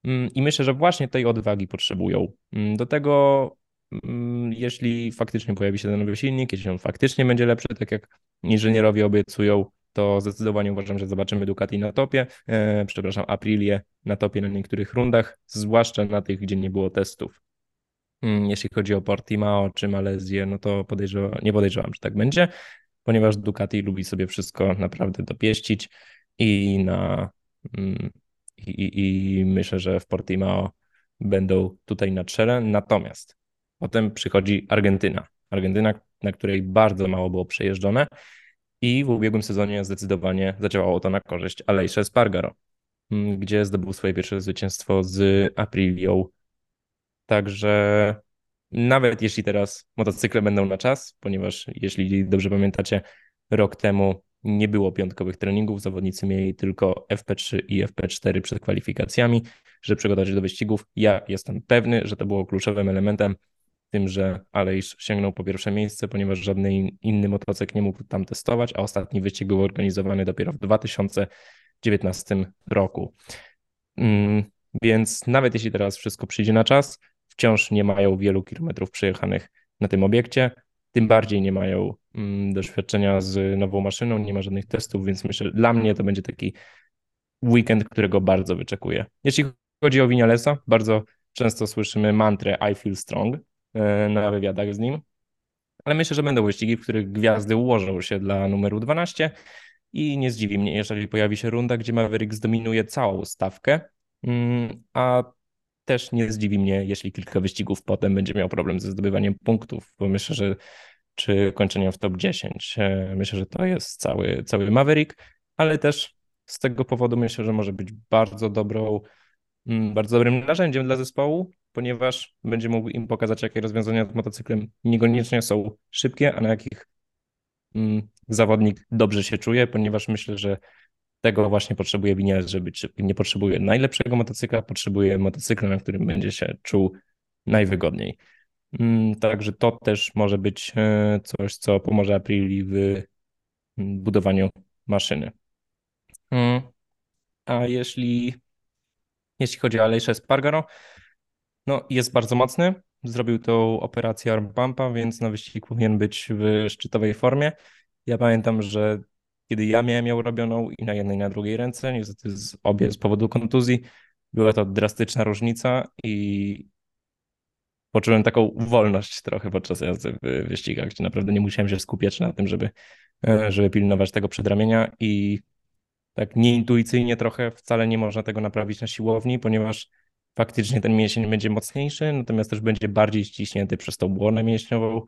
Mm, I myślę, że właśnie tej odwagi potrzebują. Mm, do tego, mm, jeśli faktycznie pojawi się ten nowy silnik, jeśli on faktycznie będzie lepszy, tak jak inżynierowie obiecują, to zdecydowanie uważam, że zobaczymy Ducati na topie, e, przepraszam, Aprilię na topie na niektórych rundach, zwłaszcza na tych, gdzie nie było testów. Jeśli chodzi o Portimao czy Malezję, no to podejrzewam, nie podejrzewam, że tak będzie ponieważ Ducati lubi sobie wszystko naprawdę dopieścić i na i, i, myślę, że w Portimao będą tutaj na czele. Natomiast potem przychodzi Argentyna. Argentyna, na której bardzo mało było przejeżdżone i w ubiegłym sezonie zdecydowanie zadziałało to na korzyść Alejsze Spargaro, mm, gdzie zdobył swoje pierwsze zwycięstwo z Aprilią. Także nawet jeśli teraz motocykle będą na czas, ponieważ jeśli dobrze pamiętacie, rok temu nie było piątkowych treningów, zawodnicy mieli tylko FP3 i FP4 przed kwalifikacjami, żeby przygotować się do wyścigów. Ja jestem pewny, że to było kluczowym elementem tym, że Alejsz sięgnął po pierwsze miejsce, ponieważ żadny inny motocykl nie mógł tam testować, a ostatni wyścig był organizowany dopiero w 2019 roku. Mm, więc nawet jeśli teraz wszystko przyjdzie na czas, wciąż nie mają wielu kilometrów przejechanych na tym obiekcie, tym bardziej nie mają mm, doświadczenia z nową maszyną, nie ma żadnych testów, więc myślę, dla mnie to będzie taki weekend, którego bardzo wyczekuję. Jeśli chodzi o Winialesa, bardzo często słyszymy mantrę I feel strong e, na wywiadach z nim, ale myślę, że będą wyścigi, w których gwiazdy ułożą się dla numeru 12 i nie zdziwi mnie, jeżeli pojawi się runda, gdzie Maverick zdominuje całą stawkę, mm, a też nie zdziwi mnie, jeśli kilka wyścigów potem będzie miał problem ze zdobywaniem punktów, bo myślę, że czy kończeniem w top 10. E, myślę, że to jest cały, cały Maverick, ale też z tego powodu myślę, że może być bardzo dobrą, mm, bardzo dobrym narzędziem dla zespołu, ponieważ będzie mógł im pokazać, jakie rozwiązania z motocyklem niekoniecznie są szybkie, a na jakich mm, zawodnik dobrze się czuje, ponieważ myślę, że tego właśnie potrzebuje Vinales, żeby. Nie potrzebuje najlepszego motocykla, potrzebuje motocykla, na którym będzie się czuł najwygodniej. Mm, także to też może być e, coś, co pomoże Aprili w mm, budowaniu maszyny. Mm, a jeśli, jeśli chodzi o Alejsze Spargaro, no jest bardzo mocny. Zrobił tą operację arm pumpa, więc na wyścig powinien być w szczytowej formie. Ja pamiętam, że kiedy ja miałem ją robioną i na jednej, i na drugiej ręce, niestety z obie z powodu kontuzji, była to drastyczna różnica i poczułem taką wolność trochę podczas jazdy w wyścigach, gdzie naprawdę nie musiałem się skupiać na tym, żeby, e, żeby pilnować tego przedramienia i tak nieintuicyjnie trochę wcale nie można tego naprawić na siłowni, ponieważ faktycznie ten mięsień będzie mocniejszy, natomiast też będzie bardziej ściśnięty przez tą błonę mięśniową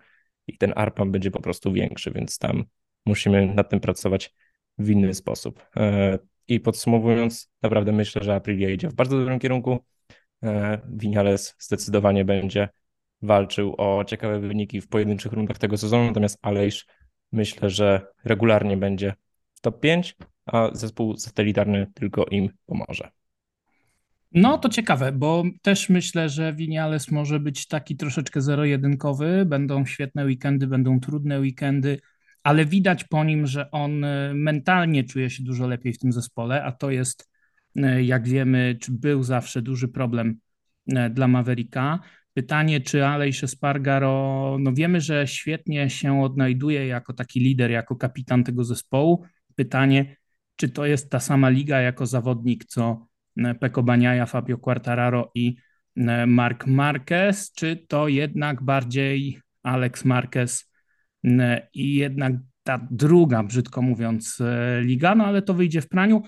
i ten arpam będzie po prostu większy, więc tam musimy nad tym pracować w inny sposób. E, I podsumowując, naprawdę myślę, że Aprilia idzie w bardzo dobrym kierunku. E, Vinales zdecydowanie będzie walczył o ciekawe wyniki w pojedynczych rundach tego sezonu, natomiast Alejsz myślę, że regularnie będzie w top 5, a zespół satelitarny tylko im pomoże. No to ciekawe, bo też myślę, że Vinales może być taki troszeczkę zero-jedynkowy. Będą świetne weekendy, będą trudne weekendy, ale widać po nim, że on e, mentalnie czuje się dużo lepiej w tym zespole, a to jest, e, jak wiemy, czy był zawsze duży problem e, dla Mavericka. Pytanie, czy Alejsz Spargaro, no wiemy, że świetnie się odnajduje jako taki lider, jako kapitan tego zespołu. Pytanie, czy to jest ta sama liga jako zawodnik, co Peko Baniaja, Fabio Quartararo i Mark Marquez, czy to jednak bardziej Alex Marquez i jednak ta druga, brzydko mówiąc, e, liga, no ale to wyjdzie w praniu.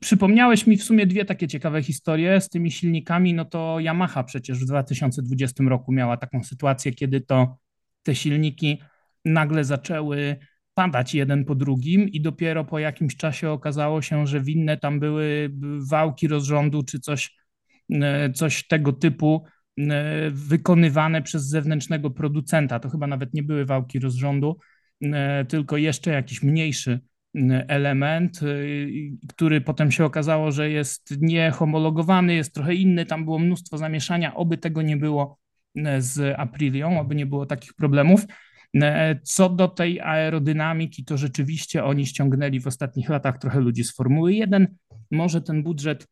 Przypomniałeś mi w sumie dwie takie ciekawe historie z tymi silnikami. No to Yamaha przecież w 2020 roku miała taką sytuację, kiedy to te silniki nagle zaczęły padać jeden po drugim i dopiero po jakimś czasie okazało się, że winne tam były wałki rozrządu czy coś, coś tego typu wykonywane przez zewnętrznego producenta. To chyba nawet nie były wałki rozrządu, tylko jeszcze jakiś mniejszy element, y, który potem się okazało, że jest niehomologowany, jest trochę inny, tam było mnóstwo zamieszania, oby tego nie było z Aprilią, oby nie było takich problemów. Co do tej aerodynamiki, to rzeczywiście oni ściągnęli w ostatnich latach trochę ludzi z Formuły 1. Może ten budżet e,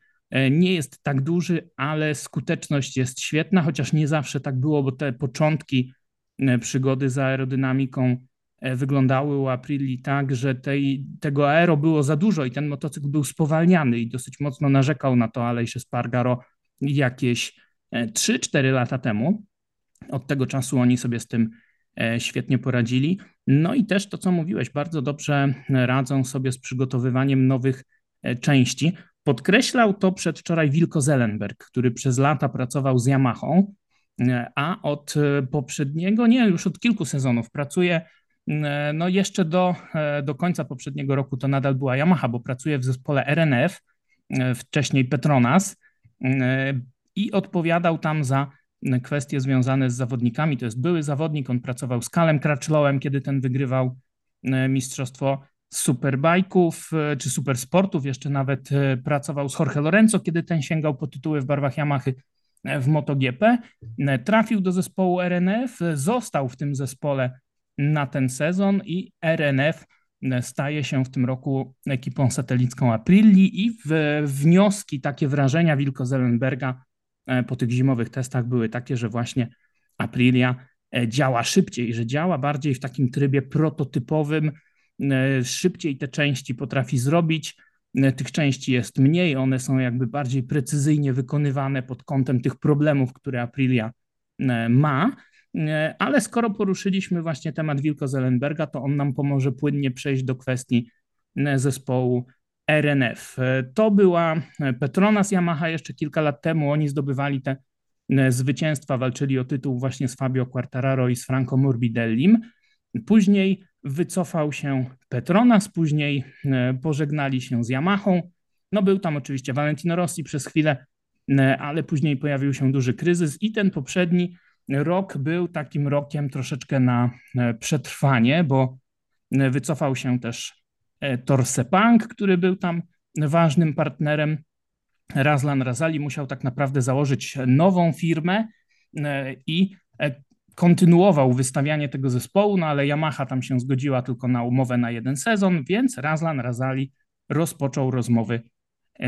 nie jest tak duży, ale skuteczność jest świetna, chociaż nie zawsze tak było, bo te początki e, przygody z aerodynamiką E, wyglądały u Aprili tak, że tej, tego aero było za dużo i ten motocykl był spowalniany i dosyć mocno narzekał na to Alejsze Spargaro jakieś 3-4 e, lata temu. Od tego czasu oni sobie z tym e, świetnie poradzili. No i też to, co mówiłeś, bardzo dobrze radzą sobie z przygotowywaniem nowych części. Podkreślał to przedwczoraj Wilko Zelenberg, który przez lata pracował z Yamahą, a od poprzedniego, nie, już od kilku sezonów pracuje E, no jeszcze do, e, do końca poprzedniego roku to nadal była Yamaha, bo pracuje w zespole RNF, e, wcześniej Petronas i odpowiadał tam za kwestie związane z zawodnikami. To jest były zawodnik, on pracował z Kalem Crutchlowem, kiedy ten wygrywał mistrzostwo superbajków czy supersportów. Jeszcze nawet pracował z Jorge Lorenzo, kiedy ten sięgał po tytuły w barwach Yamahy w MotoGP. Trafił do zespołu RNF, został w tym zespole na ten sezon i RNF staje się w tym roku ekipą satelicką Aprilli i wnioski, takie wrażenia Wilko Zellenberga e, po tych zimowych testach były takie, że właśnie Aprilia e, działa szybciej, że działa bardziej w takim trybie prototypowym, e, szybciej te części potrafi zrobić. Tych części jest mniej, one są jakby bardziej precyzyjnie wykonywane pod kątem tych problemów, które Aprilia ma. E, ale skoro poruszyliśmy właśnie temat Wilko Zelenberga, to on nam pomoże płynnie przejść do kwestii e, zespołu RNF. E, to była Petronas Yamaha jeszcze kilka lat temu. Oni zdobywali te zwycięstwa, walczyli o tytuł właśnie z Fabio Quartararo i z Franco Morbidellim. Później wycofał się Petronas, później pożegnali się z Yamahą. No był tam oczywiście Valentino Rossi przez chwilę, ale później pojawił się duży kryzys i ten poprzedni rok był takim rokiem troszeczkę na e, przetrwanie, bo e, wycofał się też e, Torsepang, który był tam ważnym partnerem. Razlan Razali musiał tak naprawdę założyć nową firmę i kontynuował wystawianie tego zespołu, no ale Yamaha tam się zgodziła tylko na umowę na jeden sezon, więc Razlan Razali rozpoczął rozmowy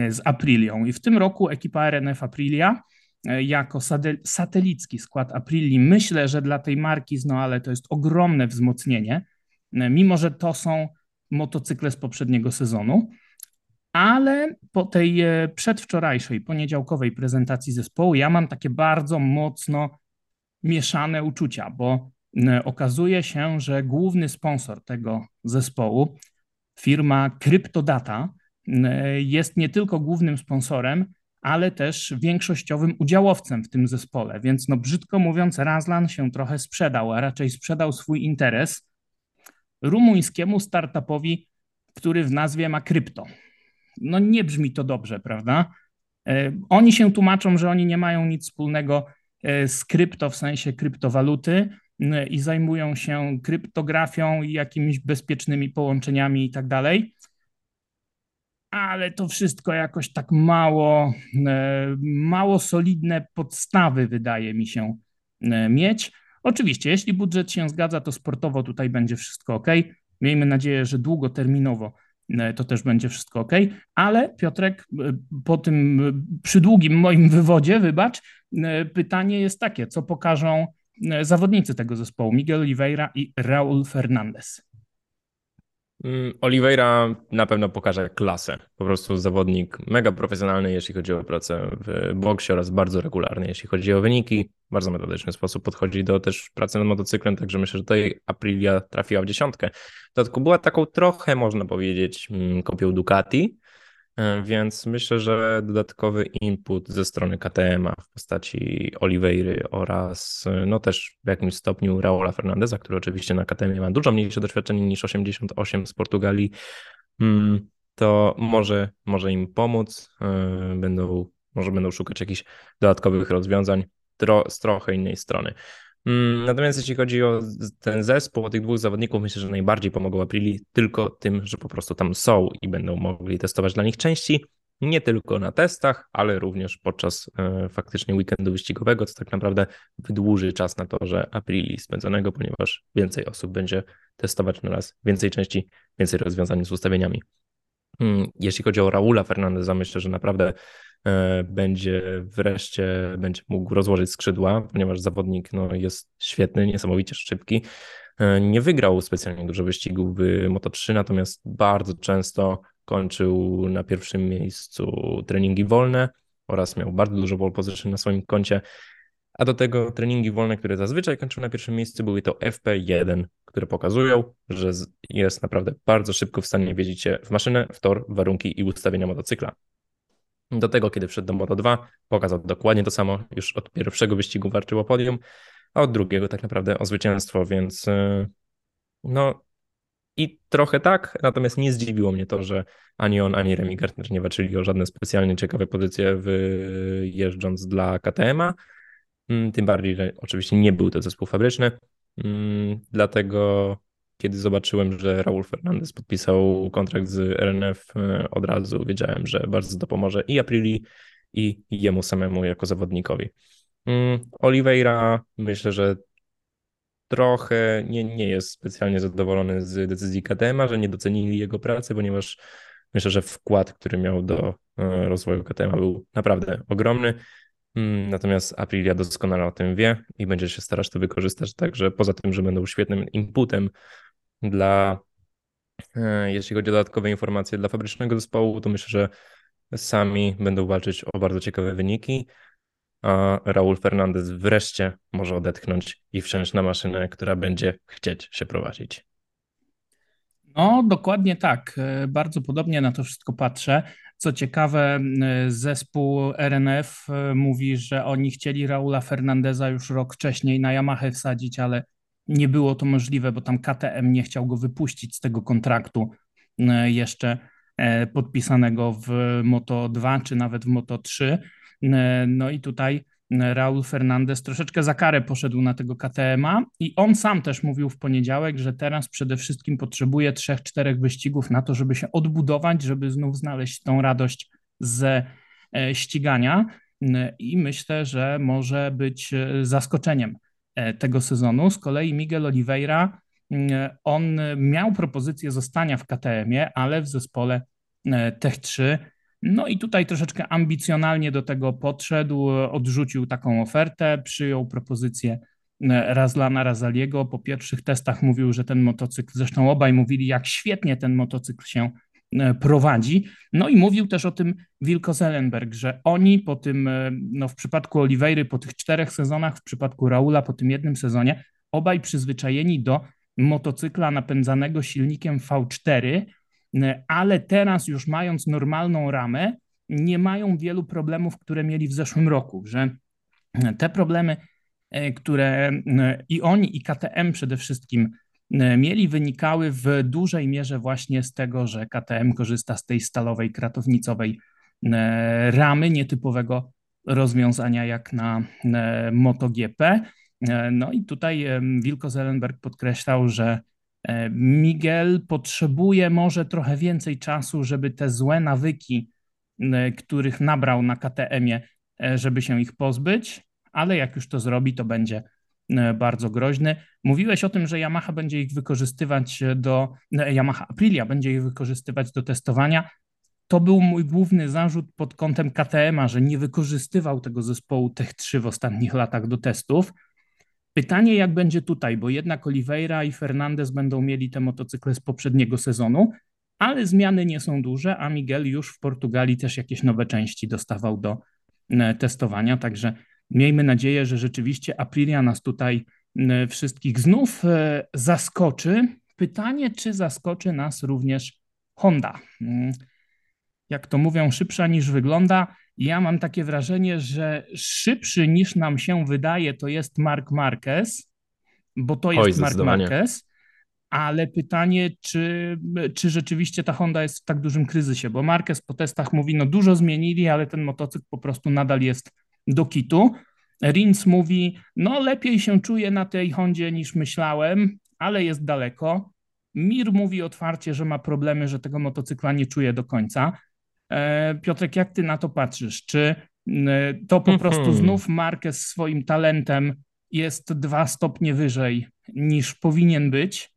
z Aprilią. I w tym roku ekipa RNF Aprilia E, jako satelicki skład Aprili. Myślę, że dla tej marki z Noale to jest ogromne wzmocnienie, e, mimo że to są motocykle z poprzedniego sezonu. Ale po tej e, przedwczorajszej, poniedziałkowej prezentacji zespołu, ja mam takie bardzo mocno mieszane uczucia, bo okazuje się, że główny sponsor tego zespołu, firma Cryptodata, jest nie tylko głównym sponsorem, ale też większościowym udziałowcem w tym zespole. Więc no brzydko mówiąc, Razlan się trochę sprzedał, a raczej sprzedał swój interes rumuńskiemu startupowi, który w nazwie ma krypto. No nie brzmi to dobrze, prawda? E, oni się tłumaczą, że oni nie mają nic wspólnego e, z krypto w sensie kryptowaluty i zajmują się kryptografią i jakimiś bezpiecznymi połączeniami i tak dalej ale to wszystko jakoś tak mało, e, mało solidne podstawy wydaje mi się e, mieć. Oczywiście, jeśli budżet się zgadza, to sportowo tutaj będzie wszystko ok. Miejmy nadzieję, że długoterminowo e, to też będzie wszystko ok. Ale Piotrek, po tym przydługim moim wywodzie, wybacz, pytanie jest takie: co pokażą zawodnicy tego zespołu, Miguel Oliveira i Raul Fernandez? Mm, Oliveira na pewno pokaże klasę. Po prostu zawodnik mega profesjonalny, jeśli chodzi o pracę w boksie oraz bardzo regularny, jeśli chodzi o wyniki. Bardzo metodyczny sposób podchodzi do też pracy nad motocyklem, także myślę, że tutaj Aprilia trafiła w dziesiątkę. W dodatku była taką trochę, można powiedzieć, mm, kopią Ducati, więc myślę, że dodatkowy input ze strony KTM w postaci Oliveira oraz e, no też w jakimś stopniu Raula Fernandeza, który oczywiście na KTM ma dużo mniejsze doświadczenie niż 88 z Portugalii, mm, to może, może im pomóc. E, będą, może będą szukać jakichś dodatkowych rozwiązań tro, z trochę innej strony. Mm, natomiast jeśli chodzi o ten zespół, o tych dwóch zawodników, myślę, że najbardziej pomogą Aprili tylko tym, że po prostu tam są i będą mogli testować dla nich części, nie tylko na testach, ale również podczas e, faktycznie weekendu wyścigowego, co tak naprawdę wydłuży czas na to, że Aprili spędzonego, ponieważ więcej osób będzie testować na raz więcej części, więcej rozwiązań z ustawieniami. Mm, jeśli chodzi o Raula Fernandeza, myślę, że naprawdę będzie wreszcie będzie mógł rozłożyć skrzydła, ponieważ zawodnik no, jest świetny, niesamowicie szybki. E, nie wygrał specjalnie dużo wyścigów w Moto3, natomiast bardzo często kończył na pierwszym miejscu treningi wolne oraz miał bardzo dużo pole position na swoim koncie. A do tego treningi wolne, które zazwyczaj kończył na pierwszym miejscu, były to FP1, które pokazują, że jest naprawdę bardzo szybko w stanie wiedzieć się w maszynę, w tor, warunki i ustawienia motocykla. Do tego, kiedy wszedł do Moto 2, pokazał dokładnie to samo. Już od pierwszego wyścigu walczył o podium, a od drugiego tak naprawdę o zwycięstwo, więc y, no i trochę tak, natomiast nie zdziwiło mnie to, że ani on, ani Remy Gartner nie walczyli o żadne specjalnie ciekawe pozycje wyjeżdżąc dla KTM-a. Mm, tym bardziej, że oczywiście nie był to zespół fabryczny, mm, dlatego kiedy zobaczyłem, że Raul Fernandez podpisał kontrakt z RNF, e, od razu wiedziałem, że bardzo to pomoże i Aprili, i jemu samemu jako zawodnikowi. Mm, Oliveira myślę, że trochę nie, nie jest specjalnie zadowolony z decyzji KTM, że nie docenili jego pracy, ponieważ myślę, że wkład, który miał do e, rozwoju KTM był naprawdę ogromny. Mm, natomiast Aprilia doskonale o tym wie i będzie się starać to wykorzystać. Także poza tym, że będą świetnym inputem dla, e, jeśli chodzi o dodatkowe informacje dla fabrycznego zespołu, to myślę, że sami będą walczyć o bardzo ciekawe wyniki, a Raul Fernandez wreszcie może odetchnąć i wsiąść na maszynę, która będzie chcieć się prowadzić. No, dokładnie tak. E, bardzo podobnie na to wszystko patrzę. Co ciekawe, zespół RNF e, mówi, że oni chcieli Raula Fernandeza już rok wcześniej na Yamaha wsadzić, ale nie było to możliwe, bo tam KTM nie chciał go wypuścić z tego kontraktu e, jeszcze podpisanego w Moto 2 czy nawet w Moto 3. No i tutaj Raul Fernandez troszeczkę za karę poszedł na tego KTM-a i on sam też mówił w poniedziałek, że teraz przede wszystkim potrzebuje trzech, czterech wyścigów na to, żeby się odbudować, żeby znów znaleźć tą radość ze e, ścigania i myślę, że może być e, zaskoczeniem e, tego sezonu. Z kolei Miguel Oliveira, on miał propozycję zostania w KTM-ie, ale w zespole Tech 3 no i tutaj troszeczkę ambicjonalnie do tego podszedł, odrzucił taką ofertę, przyjął propozycję e, Razlana Razaliego. Po pierwszych testach mówił, że ten motocykl, zresztą obaj mówili, jak świetnie ten motocykl się e, prowadzi. No i mówił też o tym Wilko Zellenberg, że oni po tym, e, no w przypadku Oliveira po tych czterech sezonach, w przypadku Raula po tym jednym sezonie, obaj przyzwyczajeni do motocykla napędzanego silnikiem V4, E, ale teraz już mając normalną ramę, nie mają wielu problemów, które mieli w zeszłym roku, że te problemy, e, które e, i oni, i KTM przede wszystkim mieli, wynikały w dużej mierze właśnie z tego, że KTM korzysta z tej stalowej, kratownicowej ramy, nietypowego rozwiązania jak na MotoGP. No i tutaj Wilko Zellenberg podkreślał, że E, Miguel potrzebuje może trochę więcej czasu, żeby te złe nawyki, których nabrał na KTM-ie, e, żeby się ich pozbyć, ale jak już to zrobi, to będzie bardzo groźny. Mówiłeś o tym, że Yamaha będzie ich wykorzystywać do, Yamaha Aprilia będzie ich wykorzystywać do testowania. To był mój główny zarzut pod kątem KTM-a, że nie wykorzystywał tego zespołu Tech 3 w ostatnich latach do testów. Pytanie, jak będzie tutaj, bo jednak Oliveira i Fernandez będą mieli te motocykle z poprzedniego sezonu, ale zmiany nie są duże, a Miguel już w Portugalii też jakieś nowe części dostawał do e, testowania, także miejmy nadzieję, że rzeczywiście Aprilia nas tutaj wszystkich znów e, zaskoczy. Pytanie, czy zaskoczy nas również Honda. Mm, jak to mówią, szybsza niż wygląda. Ja mam takie wrażenie, że szybszy niż nam się wydaje to jest Mark Marquez, bo to jest Oj, Mark Marquez, ale pytanie, czy, czy rzeczywiście ta Honda jest w tak dużym kryzysie, bo Marquez po testach mówi, no dużo zmienili, ale ten motocykl po prostu nadal jest do kitu. Rins mówi, no lepiej się czuję na tej Hondzie niż myślałem, ale jest daleko. Mir mówi otwarcie, że ma problemy, że tego motocykla nie czuje do końca. E, Piotrek, jak ty na to patrzysz? Czy to po prostu mhm. znów Marquez swoim talentem jest dwa stopnie wyżej niż powinien być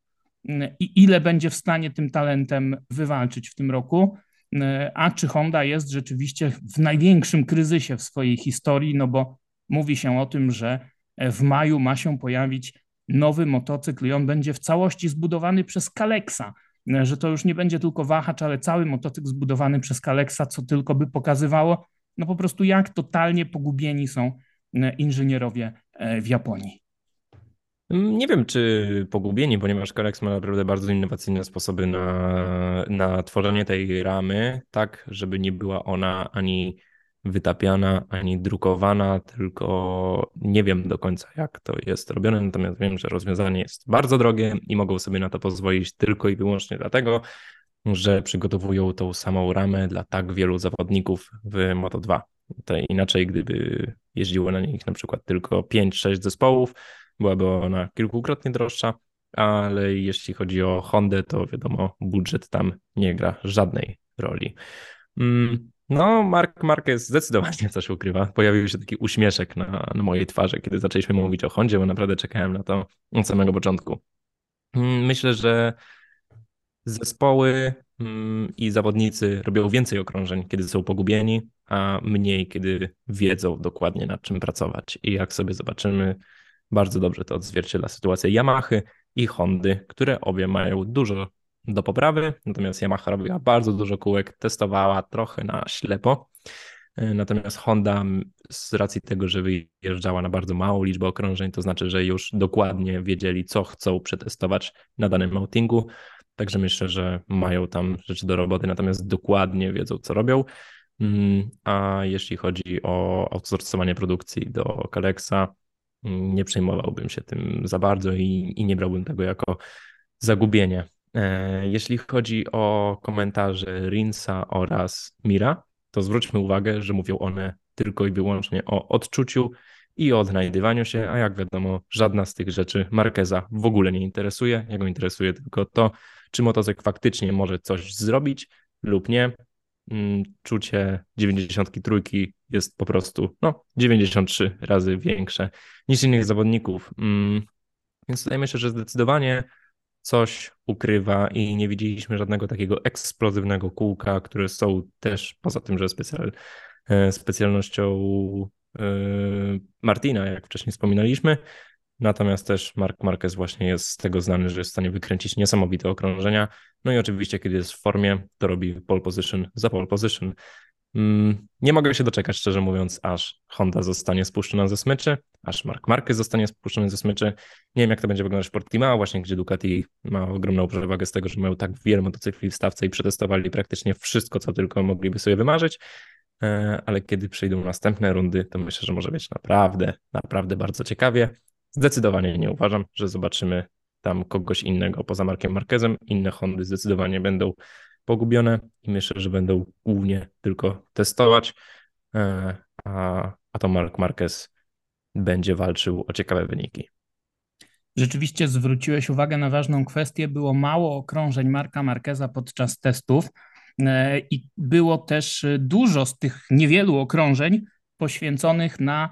i ile będzie w stanie tym talentem wywalczyć w tym roku? A czy Honda jest rzeczywiście w największym kryzysie w swojej historii? No bo mówi się o tym, że w maju ma się pojawić nowy motocykl i on będzie w całości zbudowany przez Kalexa że to już nie będzie tylko wahacz, ale cały motocykl zbudowany przez Kalexa, co tylko by pokazywało, no po prostu jak totalnie pogubieni są e, inżynierowie e, w Japonii. Nie wiem, czy pogubieni, ponieważ Kalex ma naprawdę bardzo innowacyjne sposoby na, na tworzenie tej ramy, tak, żeby nie była ona ani wytapiana ani drukowana, tylko nie wiem do końca jak to jest robione, natomiast wiem, że rozwiązanie jest bardzo drogie i mogą sobie na to pozwolić tylko i wyłącznie dlatego, że przygotowują tą samą ramę dla tak wielu zawodników w Moto2. To inaczej, gdyby jeździło na nich na przykład tylko 5-6 zespołów, byłaby ona kilkukrotnie droższa, ale jeśli chodzi o Hondę, to wiadomo, budżet tam nie gra żadnej roli. Mm, no, Mark Marquez zdecydowanie coś ukrywa. Pojawił się taki uśmieszek na, na mojej twarzy, kiedy zaczęliśmy mówić o Hondzie, bo naprawdę czekałem na to od samego początku. Mm, myślę, że zespoły mm, i zawodnicy robią więcej okrążeń, kiedy są pogubieni, a mniej, kiedy wiedzą dokładnie nad czym pracować. I jak sobie zobaczymy, bardzo dobrze to odzwierciedla sytuację Yamahy i Hondy, które obie mają dużo do poprawy, natomiast Yamaha robiła bardzo dużo kółek, testowała trochę na ślepo, e, natomiast Honda z racji tego, że wyjeżdżała na bardzo małą liczbę okrążeń, to znaczy, że już dokładnie wiedzieli, co chcą przetestować na danym outingu, także myślę, że mają tam rzeczy do roboty, natomiast dokładnie wiedzą, co robią. Mm, a jeśli chodzi o outsourcowanie produkcji do Kalexa, nie przejmowałbym się tym za bardzo i, i nie brałbym tego jako zagubienie. E, jeśli chodzi o komentarze Rinsa oraz Mira, to zwróćmy uwagę, że mówią one tylko i wyłącznie o odczuciu i o odnajdywaniu się, a jak wiadomo, żadna z tych rzeczy Markeza w ogóle nie interesuje. Jego interesuje tylko to, czy motocykl faktycznie może coś zrobić lub nie. Mm, czucie 93 jest po prostu no, 93 razy większe niż innych zawodników. Mm, więc tutaj myślę, że zdecydowanie coś ukrywa i nie widzieliśmy żadnego takiego eksplozywnego kółka, które są też poza tym, że specjal, e, specjalnością e, Martina, jak wcześniej wspominaliśmy. Natomiast też Mark Marquez właśnie jest z tego znany, że jest w stanie wykręcić niesamowite okrążenia. No i oczywiście, kiedy jest w formie, to robi pole position za pole position. Mm, nie mogę się doczekać, szczerze mówiąc, aż Honda zostanie spuszczona ze smyczy, aż Mark Marquez zostanie spuszczony ze smyczy. Nie wiem, jak to będzie wyglądać w Portimao, właśnie gdzie Ducati ma ogromną przewagę z tego, że mają tak wiele motocykli w stawce i przetestowali praktycznie wszystko, co tylko mogliby sobie wymarzyć. E, ale kiedy przyjdą następne rundy, to myślę, że może być naprawdę, naprawdę bardzo ciekawie. Zdecydowanie nie uważam, że zobaczymy tam kogoś innego poza Markiem Marquezem. Inne Hondy zdecydowanie będą pogubione i myślę, że będą głównie tylko testować, e, a, a to Mark Marquez będzie walczył o ciekawe wyniki. Rzeczywiście zwróciłeś uwagę na ważną kwestię. Było mało okrążeń Marka Marqueza podczas testów e, i było też dużo z tych niewielu okrążeń poświęconych na,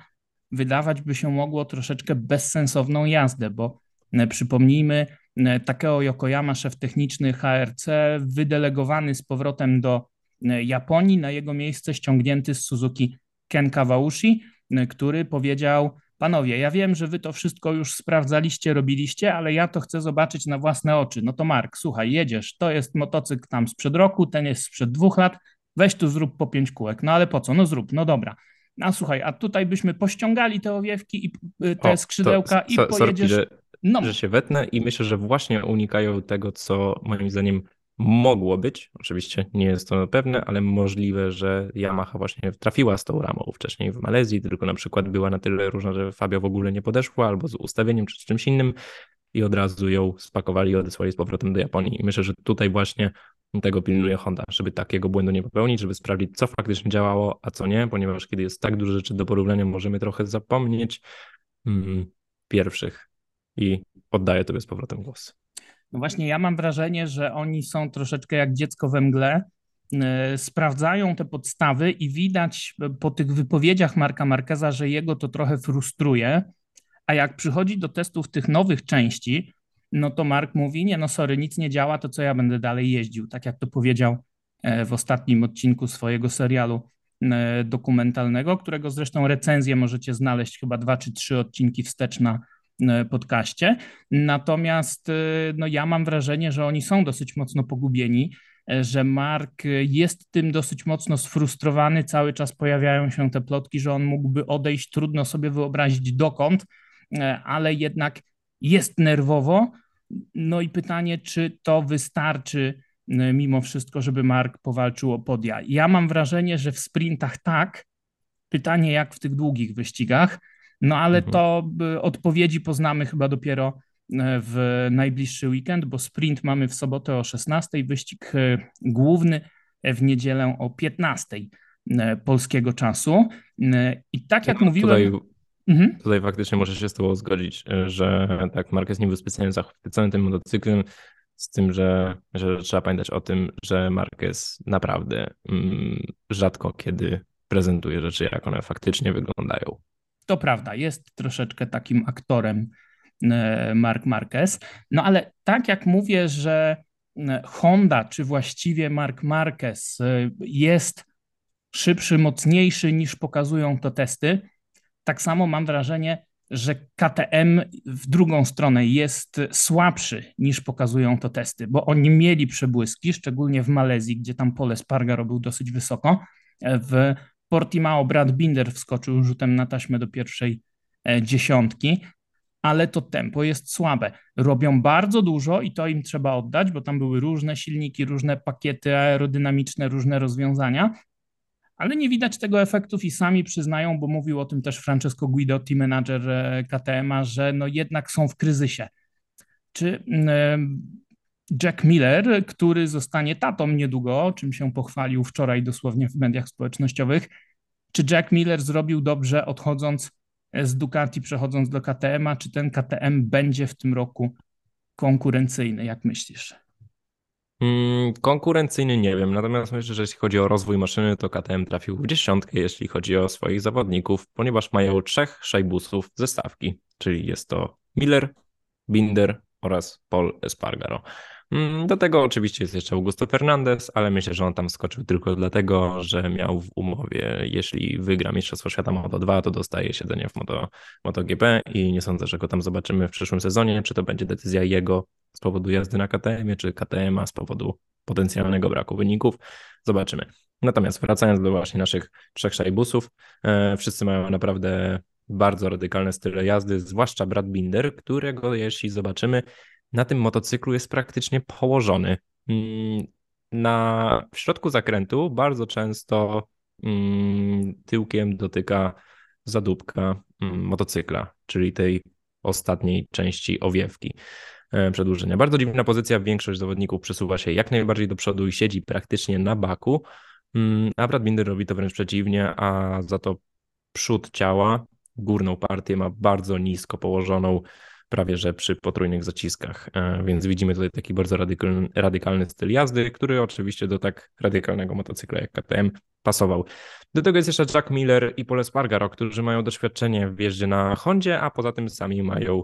wydawać by się mogło, troszeczkę bezsensowną jazdę, bo e, przypomnijmy, E, Takeo Yokoyama, szef techniczny HRC, wydelegowany z powrotem do e, Japonii, na jego miejsce ściągnięty z Suzuki Ken Kawauchi, który powiedział: Panowie, ja wiem, że wy to wszystko już sprawdzaliście, robiliście, ale ja to chcę zobaczyć na własne oczy. No to Mark, słuchaj, jedziesz, to jest motocykl tam sprzed roku, ten jest sprzed dwóch lat, weź tu zrób po pięć kółek. No ale po co? No zrób, no dobra. A słuchaj, a tutaj byśmy pościągali te owiewki i te o, skrzydełka to, i pojedziesz... Sorki, no. że się wetnę i myślę, że właśnie unikają tego, co moim zdaniem mogło być. Oczywiście nie jest to pewne, ale możliwe, że Yamaha właśnie trafiła z tą ramą wcześniej w Malezji, tylko na przykład była na tyle różna, że Fabio w ogóle nie podeszła albo z ustawieniem czy z czymś innym i od razu ją spakowali i odesłali z powrotem do Japonii. I myślę, że tutaj właśnie tego pilnuje Honda, żeby takiego błędu nie popełnić, żeby sprawdzić, co faktycznie działało, a co nie, ponieważ kiedy jest tak dużo rzeczy do porównania, możemy trochę zapomnieć mm, pierwszych i oddaję tobie z powrotem głos. No właśnie, ja mam wrażenie, że oni są troszeczkę jak dziecko we mgle. E, sprawdzają te podstawy i widać po tych wypowiedziach Marka Markeza, że jego to trochę frustruje. A jak przychodzi do testów tych nowych części, no to Mark mówi: Nie, no sorry, nic nie działa, to co ja będę dalej jeździł. Tak jak to powiedział e, w ostatnim odcinku swojego serialu e, dokumentalnego, którego zresztą recenzję możecie znaleźć chyba dwa czy trzy odcinki wstecz na E, podcaście. Natomiast no, ja mam wrażenie, że oni są dosyć mocno pogubieni, że Mark jest tym dosyć mocno sfrustrowany. Cały czas pojawiają się te plotki, że on mógłby odejść. Trudno sobie wyobrazić dokąd, ale jednak jest nerwowo. No i pytanie, czy to wystarczy mimo wszystko, żeby Mark powalczył o podia. Ja mam wrażenie, że w sprintach tak. Pytanie, jak w tych długich wyścigach. No ale mhm. to odpowiedzi poznamy chyba dopiero e, w najbliższy weekend, bo sprint mamy w sobotę o 16, wyścig e, główny w niedzielę o 15 e, polskiego czasu. I tak jak mówiłem. Tutaj Mhm. Tutaj faktycznie muszę się z Tobą zgodzić, że tak, Marquez nie był specjalnie zachwycony tym motocyklem, z tym, że, że trzeba pamiętać o tym, że Marquez naprawdę mm, rzadko kiedy prezentuje rzeczy, jak one faktycznie wyglądają. To prawda, jest troszeczkę takim aktorem e, Mark Marquez. No ale tak jak mówię, że e, Honda, czy właściwie Mark Marquez e, jest szybszy, mocniejszy niż pokazują to testy, tak samo mam wrażenie, że KTM w drugą stronę jest słabszy niż pokazują to testy, bo oni mieli przebłyski, szczególnie w Malezji, gdzie tam pole Sparga robił dosyć wysoko. W Portimao Brad Binder wskoczył rzutem na taśmę do pierwszej e, dziesiątki, ale to tempo jest słabe. Robią bardzo dużo i to im trzeba oddać, bo tam były różne silniki, różne pakiety aerodynamiczne, różne rozwiązania, ale nie widać tego efektów i sami przyznają, bo mówił o tym też Francesco Guido, team manager e, KTM-a, że no jednak są w kryzysie. Czy mm, Jack Miller, który zostanie tatą niedługo, czym się pochwalił wczoraj dosłownie w mediach społecznościowych, czy Jack Miller zrobił dobrze odchodząc z Ducati, przechodząc do KTM-a, czy ten KTM będzie w tym roku konkurencyjny, jak myślisz? Mm, konkurencyjny nie wiem, natomiast myślę, że jeśli chodzi o rozwój maszyny, to KTM trafił w dziesiątkę, jeśli chodzi o swoich zawodników, ponieważ mają trzech szajbusów ze stawki, czyli jest to Miller, Binder oraz Paul Espargaro. Mm, do tego oczywiście jest jeszcze Augusto Fernandez, ale myślę, że on tam skoczył tylko dlatego, że miał w umowie, jeśli wygra Mistrzostwo Świata Moto 2, to dostaje siedzenie w Moto, MotoGP i nie sądzę, że go tam zobaczymy w przyszłym sezonie, czy to będzie decyzja jego z powodu jazdy na KTM, czy KTM z powodu potencjalnego braku wyników. Zobaczymy. Natomiast wracając do właśnie naszych trzech szajbusów, e, wszyscy mają naprawdę bardzo radykalne style jazdy, zwłaszcza Brad Binder, którego jeśli zobaczymy, na tym motocyklu jest praktycznie położony. Mm, na, w środku zakrętu bardzo często mm, tyłkiem dotyka zadupka mm, motocykla, czyli tej ostatniej części owiewki e, przedłużenia. Bardzo dziwna pozycja, większość zawodników przesuwa się jak najbardziej do przodu i siedzi praktycznie na baku, a Brad Binder robi to wręcz przeciwnie, a za to przód ciała, górną partię ma bardzo nisko położoną, prawie że przy potrójnych zaciskach. E, więc widzimy tutaj taki bardzo radykalny, radykalny styl jazdy, który oczywiście do tak radykalnego motocykla jak KTM pasował. Do tego jest jeszcze Jack Miller i Paul Espargaro, którzy mają doświadczenie w jeździe na Hondzie, a poza tym sami mają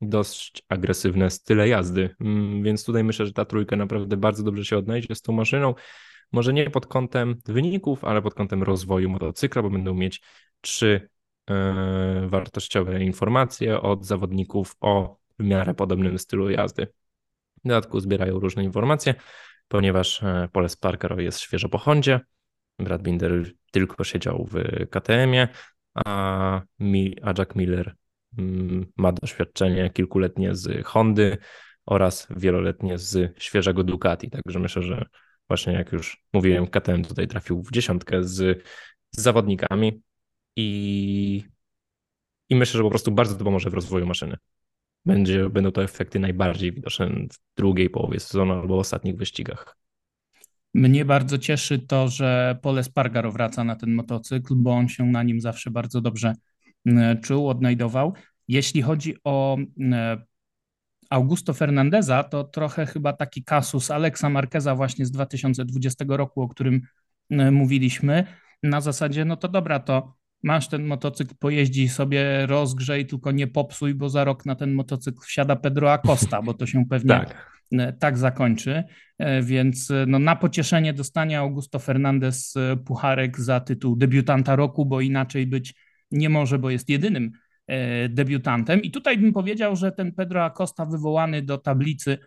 dość agresywne style jazdy. Mm, więc tutaj myślę, że ta trójka naprawdę bardzo dobrze się odnajdzie z tą maszyną. Może nie pod kątem wyników, ale pod kątem rozwoju motocykla, bo będą mieć trzy wartościowe informacje od zawodników o w miarę podobnym stylu jazdy. W dodatku zbierają różne informacje, ponieważ e, Poles Parker jest świeżo po Hondzie, Brad Binder tylko siedział w KTM-ie, a, a Jack Miller mm, ma doświadczenie kilkuletnie z Hondy oraz wieloletnie z świeżego Ducati. Także myślę, że właśnie jak już mówiłem, KTM tutaj trafił w dziesiątkę z, z zawodnikami, i, i myślę, że po prostu bardzo to pomoże w rozwoju maszyny. Będzie, będą to efekty najbardziej widoczne w drugiej połowie sezonu albo ostatnich wyścigach. Mnie bardzo cieszy to, że Pole Spargaro wraca na ten motocykl, bo on się na nim zawsze bardzo dobrze czuł, odnajdował. Jeśli chodzi o Augusto Fernandeza, to trochę chyba taki kasus Alexa Marqueza właśnie z 2020 roku, o którym mówiliśmy. Na zasadzie, no to dobra, to masz ten motocykl, pojeździ sobie, rozgrzej, tylko nie popsuj, bo za rok na ten motocykl wsiada Pedro Acosta, bo to się pewnie tak, e, tak zakończy. E, więc e, no, na pocieszenie dostania Augusto Fernandez pucharek za tytuł debiutanta roku, bo inaczej być nie może, bo jest jedynym debiutantem. I tutaj bym powiedział, że ten Pedro Acosta wywołany do tablicy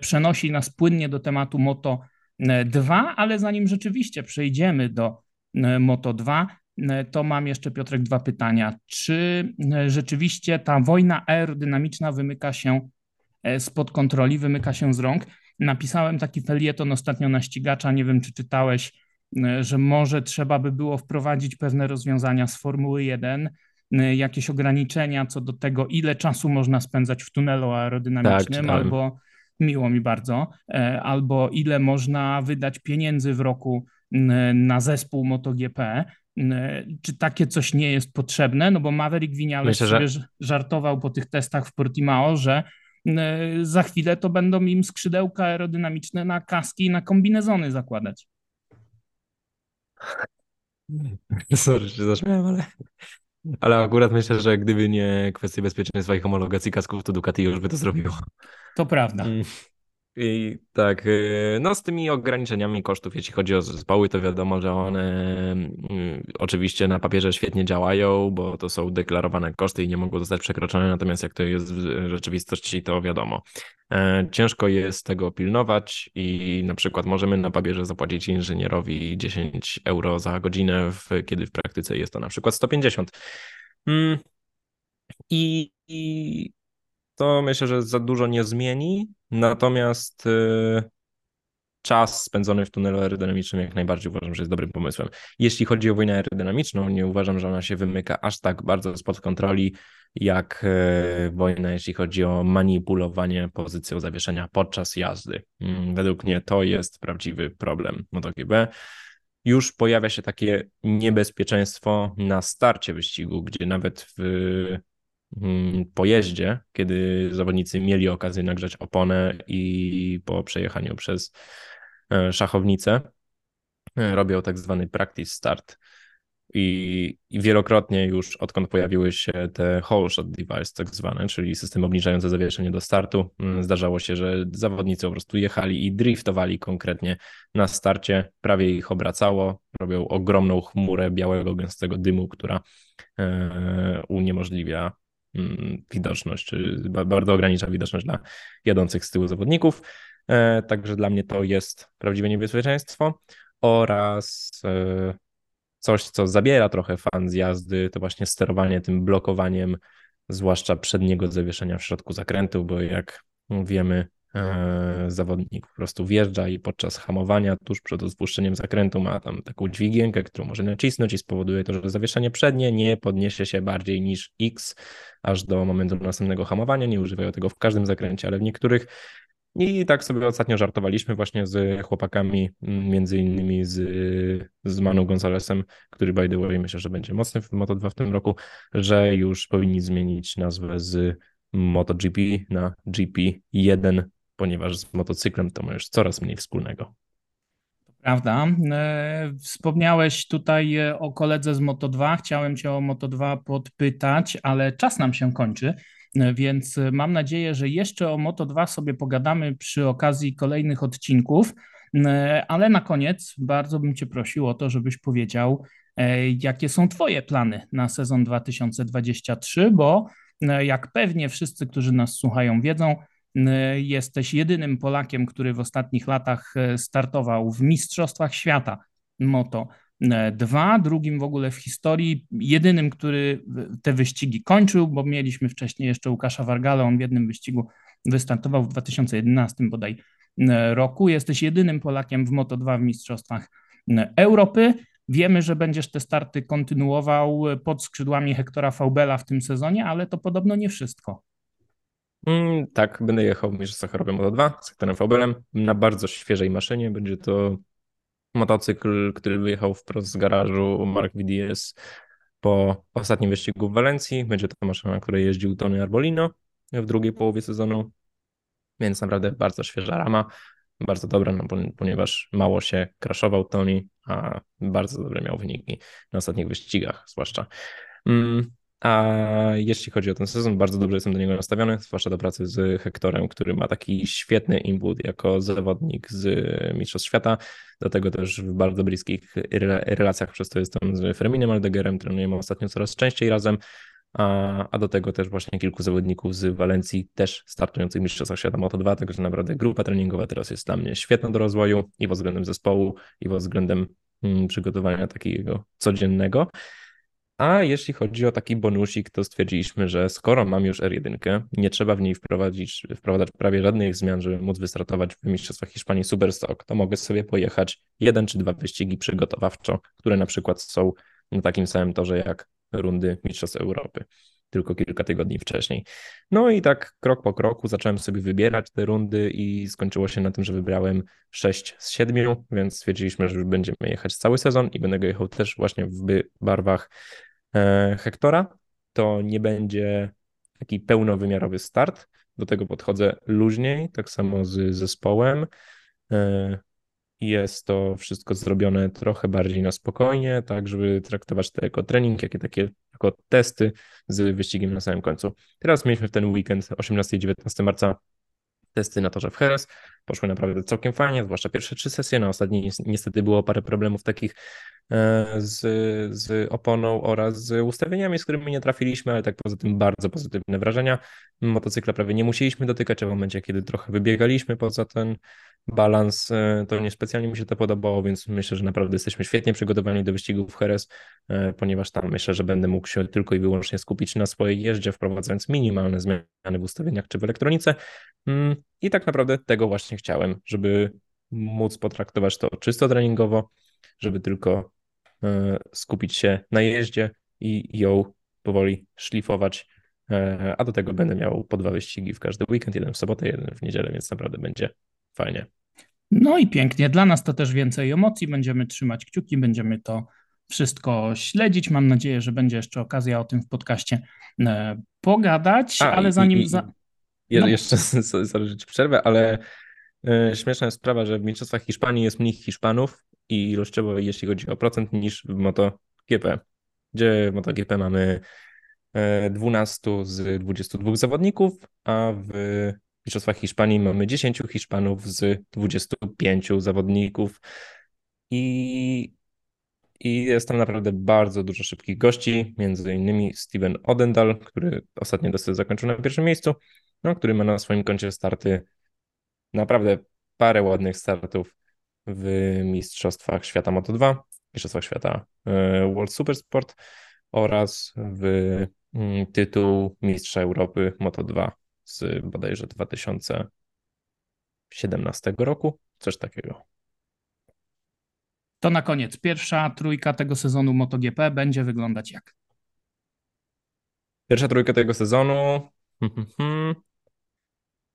przenosi nas płynnie do tematu Moto 2, ale zanim rzeczywiście przejdziemy do Moto 2, E, to mam jeszcze, Piotrek, dwa pytania. Czy e, rzeczywiście ta wojna aerodynamiczna wymyka się e, spod kontroli, wymyka się z rąk? Napisałem taki felieton ostatnio na ścigacza, nie wiem, czy czytałeś, że może trzeba by było wprowadzić pewne rozwiązania z Formuły 1, jakieś ograniczenia co do tego, ile czasu można spędzać w tunelu aerodynamicznym, tak, albo miło mi bardzo, albo ile można wydać pieniędzy w roku na zespół MotoGP, czy takie coś nie jest potrzebne? No bo Maverick Vinales Myślę, że... żartował po tych testach w Portimao, że za chwilę to będą im skrzydełka aerodynamiczne na kaski i na kombinezony zakładać. Sorry, się zaśmiałem, ale... Ale akurat myślę, że gdyby nie kwestie bezpieczeństwa i homologacji kasków, to Ducati już by to zrobiło. To prawda. I tak, y, no z tymi ograniczeniami kosztów, jeśli chodzi o zespoły, to wiadomo, że one mm, oczywiście na papierze świetnie działają, bo to są deklarowane koszty i nie mogą zostać przekroczone, natomiast jak to jest w rzeczywistości, to wiadomo. E, ciężko jest tego pilnować i na przykład możemy na papierze zapłacić inżynierowi 10 euro za godzinę, kiedy w praktyce jest to na przykład 150. Mm. I, i to myślę, że za dużo nie zmieni, natomiast y, czas spędzony w tunelu aerodynamicznym jak najbardziej uważam, że jest dobrym pomysłem. Jeśli chodzi o wojnę aerodynamiczną, nie uważam, że ona się wymyka aż tak bardzo spod kontroli, jak y, wojna, jeśli chodzi o manipulowanie pozycją zawieszenia podczas jazdy. Mm, według mnie to jest prawdziwy problem MotoGP. Już pojawia się takie niebezpieczeństwo na starcie wyścigu, gdzie nawet w pojeździe, kiedy zawodnicy mieli okazję nagrzać oponę i po przejechaniu przez e, szachownicę e, robią tak zwany practice start. I, wielokrotnie już odkąd pojawiły się te whole shot device, tak zwane, czyli system obniżający zawieszenie do startu, mm, zdarzało się, że zawodnicy po prostu jechali i driftowali konkretnie na starcie, prawie ich obracało, robią ogromną chmurę białego, gęstego dymu, która e, uniemożliwia Mm, widoczność, czy bardzo ogranicza widoczność dla jadących z tyłu zawodników. E, także dla mnie to jest prawdziwe niebezpieczeństwo oraz e, coś, co zabiera trochę fan z jazdy, to właśnie sterowanie tym blokowaniem, zwłaszcza przedniego zawieszenia w środku zakrętu, bo jak wiemy, zawodnik po prostu wjeżdża i podczas hamowania tuż przed odpuszczeniem zakrętu ma tam taką dźwigienkę, którą może nacisnąć i spowoduje to, że zawieszenie przednie nie podniesie się bardziej niż X aż do momentu następnego hamowania. Nie używają tego w każdym zakręcie, ale w niektórych. I tak sobie ostatnio żartowaliśmy właśnie z chłopakami, między innymi z, z Manu Gonzalesem, który by the way myślę, że będzie mocny w Moto2 w tym roku, że już powinni zmienić nazwę z MotoGP na GP1 ponieważ z motocyklem to ma już coraz mniej wspólnego. Prawda. E, wspomniałeś tutaj e, o koledze z Moto2. Chciałem Cię o Moto2 podpytać, ale czas nam się kończy, e, więc mam nadzieję, że jeszcze o Moto2 sobie pogadamy przy okazji kolejnych odcinków. Ale na koniec bardzo bym Cię prosił o to, żebyś powiedział, jakie są Twoje plany na sezon 2023, bo jak pewnie wszyscy, którzy nas słuchają, wiedzą, jesteś jedynym Polakiem, który w ostatnich latach y, startował w Mistrzostwach Świata Moto 2, drugim w ogóle w historii, jedynym, który te wyścigi kończył, bo mieliśmy wcześniej jeszcze Łukasza Wargala, on w jednym wyścigu wystartował w 2011 bodaj roku. Jesteś jedynym Polakiem w Moto 2 w Mistrzostwach Europy. Wiemy, że będziesz te starty kontynuował pod skrzydłami Hektora Faubela w tym sezonie, ale to podobno nie wszystko. Mm, tak, będę jechał w Europy Moto 2 z sektorem VBL na bardzo świeżej maszynie. Będzie to motocykl, który wyjechał wprost z garażu Mark VDS po ostatnim wyścigu w Walencji. Będzie to maszyna, na której jeździł Tony Arbolino w drugiej połowie sezonu, więc naprawdę bardzo świeża rama. Bardzo dobra, no, ponieważ mało się kraszował Tony, a bardzo dobre miał wyniki na ostatnich wyścigach, zwłaszcza. Mm, a jeśli chodzi o ten sezon, bardzo dobrze jestem do niego nastawiony, zwłaszcza do pracy z Hektorem, który ma taki świetny input jako zawodnik z Mistrzostw Świata. Do tego też w bardzo bliskich relacjach, przez to jestem z Ferminem Aldegerem, trenujemy ostatnio coraz częściej razem. A, a do tego też właśnie kilku zawodników z Walencji, też startujących w Mistrzostwach Świata Moto2, także naprawdę grupa treningowa teraz jest dla mnie świetna do rozwoju i pod względem zespołu, i pod względem mm, przygotowania takiego codziennego. A jeśli chodzi o taki bonusik, to stwierdziliśmy, że skoro mam już R1, nie trzeba w niej wprowadzić, wprowadzać prawie żadnych zmian, żeby móc wystartować w Mistrzostwach Hiszpanii Superstock, to mogę sobie pojechać jeden czy dwa wyścigi przygotowawczo, które na przykład są na takim samym torze jak rundy Mistrzostw Europy. tylko kilka tygodni wcześniej. No i tak krok po kroku zacząłem sobie wybierać te rundy i skończyło się na tym, że wybrałem 6 z 7, więc stwierdziliśmy, że już będziemy jechać cały sezon i będę go jechał też właśnie w barwach Hektora. To nie będzie taki pełnowymiarowy start, do tego podchodzę luźniej, tak samo z zespołem. E, jest to wszystko zrobione trochę bardziej na spokojnie, tak żeby traktować to jako trening, jakie takie jako testy z wyścigiem na samym końcu. Teraz mieliśmy w ten weekend 18 i 19 marca testy na torze w Heres. Poszły naprawdę całkiem fajnie, zwłaszcza pierwsze trzy sesje. Na ostatniej niestety było parę problemów takich e, z, z oponą oraz z ustawieniami, z którymi nie trafiliśmy, ale tak poza tym bardzo pozytywne wrażenia. Motocykla prawie nie musieliśmy dotykać, a w momencie, kiedy trochę wybiegaliśmy poza ten balans, e, to niespecjalnie mi się to podobało, więc myślę, że naprawdę jesteśmy świetnie przygotowani do wyścigów Heres, e, ponieważ tam myślę, że będę mógł się tylko i wyłącznie skupić na swojej jeździe, wprowadzając minimalne zmiany w ustawieniach czy w elektronice. Mm, I tak naprawdę tego właśnie chciałem, żeby móc potraktować to czysto treningowo, żeby tylko e, skupić się na jeździe i ją powoli szlifować. A do tego będę miał po dwa wyścigi w każdy weekend, jeden w sobotę, jeden w niedzielę, więc naprawdę będzie fajnie. No i pięknie. Dla nas to też więcej emocji. Będziemy trzymać kciuki, będziemy to wszystko śledzić. Mam nadzieję, że będzie jeszcze okazja o tym w podcaście e, pogadać, A, ale zanim. I, za... no. Jeszcze sorry, ci przerwę, ale e, śmieszna jest sprawa, że w Mistrzostwach Hiszpanii jest mniej Hiszpanów i ilościowo, jeśli chodzi o procent, niż w MotoGP, gdzie w MotoGP mamy 12 e, z 22 zawodników, a w Mistrzostwach Hiszpanii mamy 10 Hiszpanów z 25 zawodników. I, i jest tam naprawdę bardzo dużo szybkich gości, między innymi Steven Odendal, który ostatnio dosyć zakończył na pierwszym miejscu, no, który ma na swoim koncie starty naprawdę parę ładnych startów w Mistrzostwach Świata Moto2, Mistrzostwach Świata e, World Supersport oraz w mm, tytuł Mistrza Europy Moto2 z bodajże 2017 roku, coś takiego. To na koniec, pierwsza trójka tego sezonu MotoGP będzie wyglądać jak? Pierwsza trójka tego sezonu.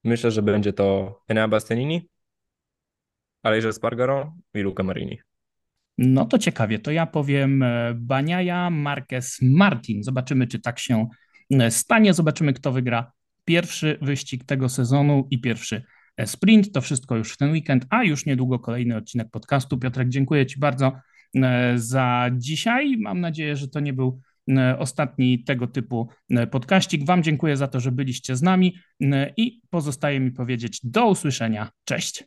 Myślę, że będzie to Enea Bastianini, Alejże Spargaro i Luca Marini. No to ciekawie, to ja powiem e, Baniaja, Marquez, Martin. Zobaczymy, czy tak się e, stanie. Zobaczymy, kto wygra pierwszy wyścig tego sezonu i pierwszy e, sprint. To wszystko już w ten weekend, a już niedługo kolejny odcinek podcastu. Piotrek, dziękuję Ci bardzo za dzisiaj. Mam nadzieję, że to nie był ostatni tego typu podkaścik. Wam dziękuję za to, że byliście z nami i pozostaje mi powiedzieć do usłyszenia. Cześć.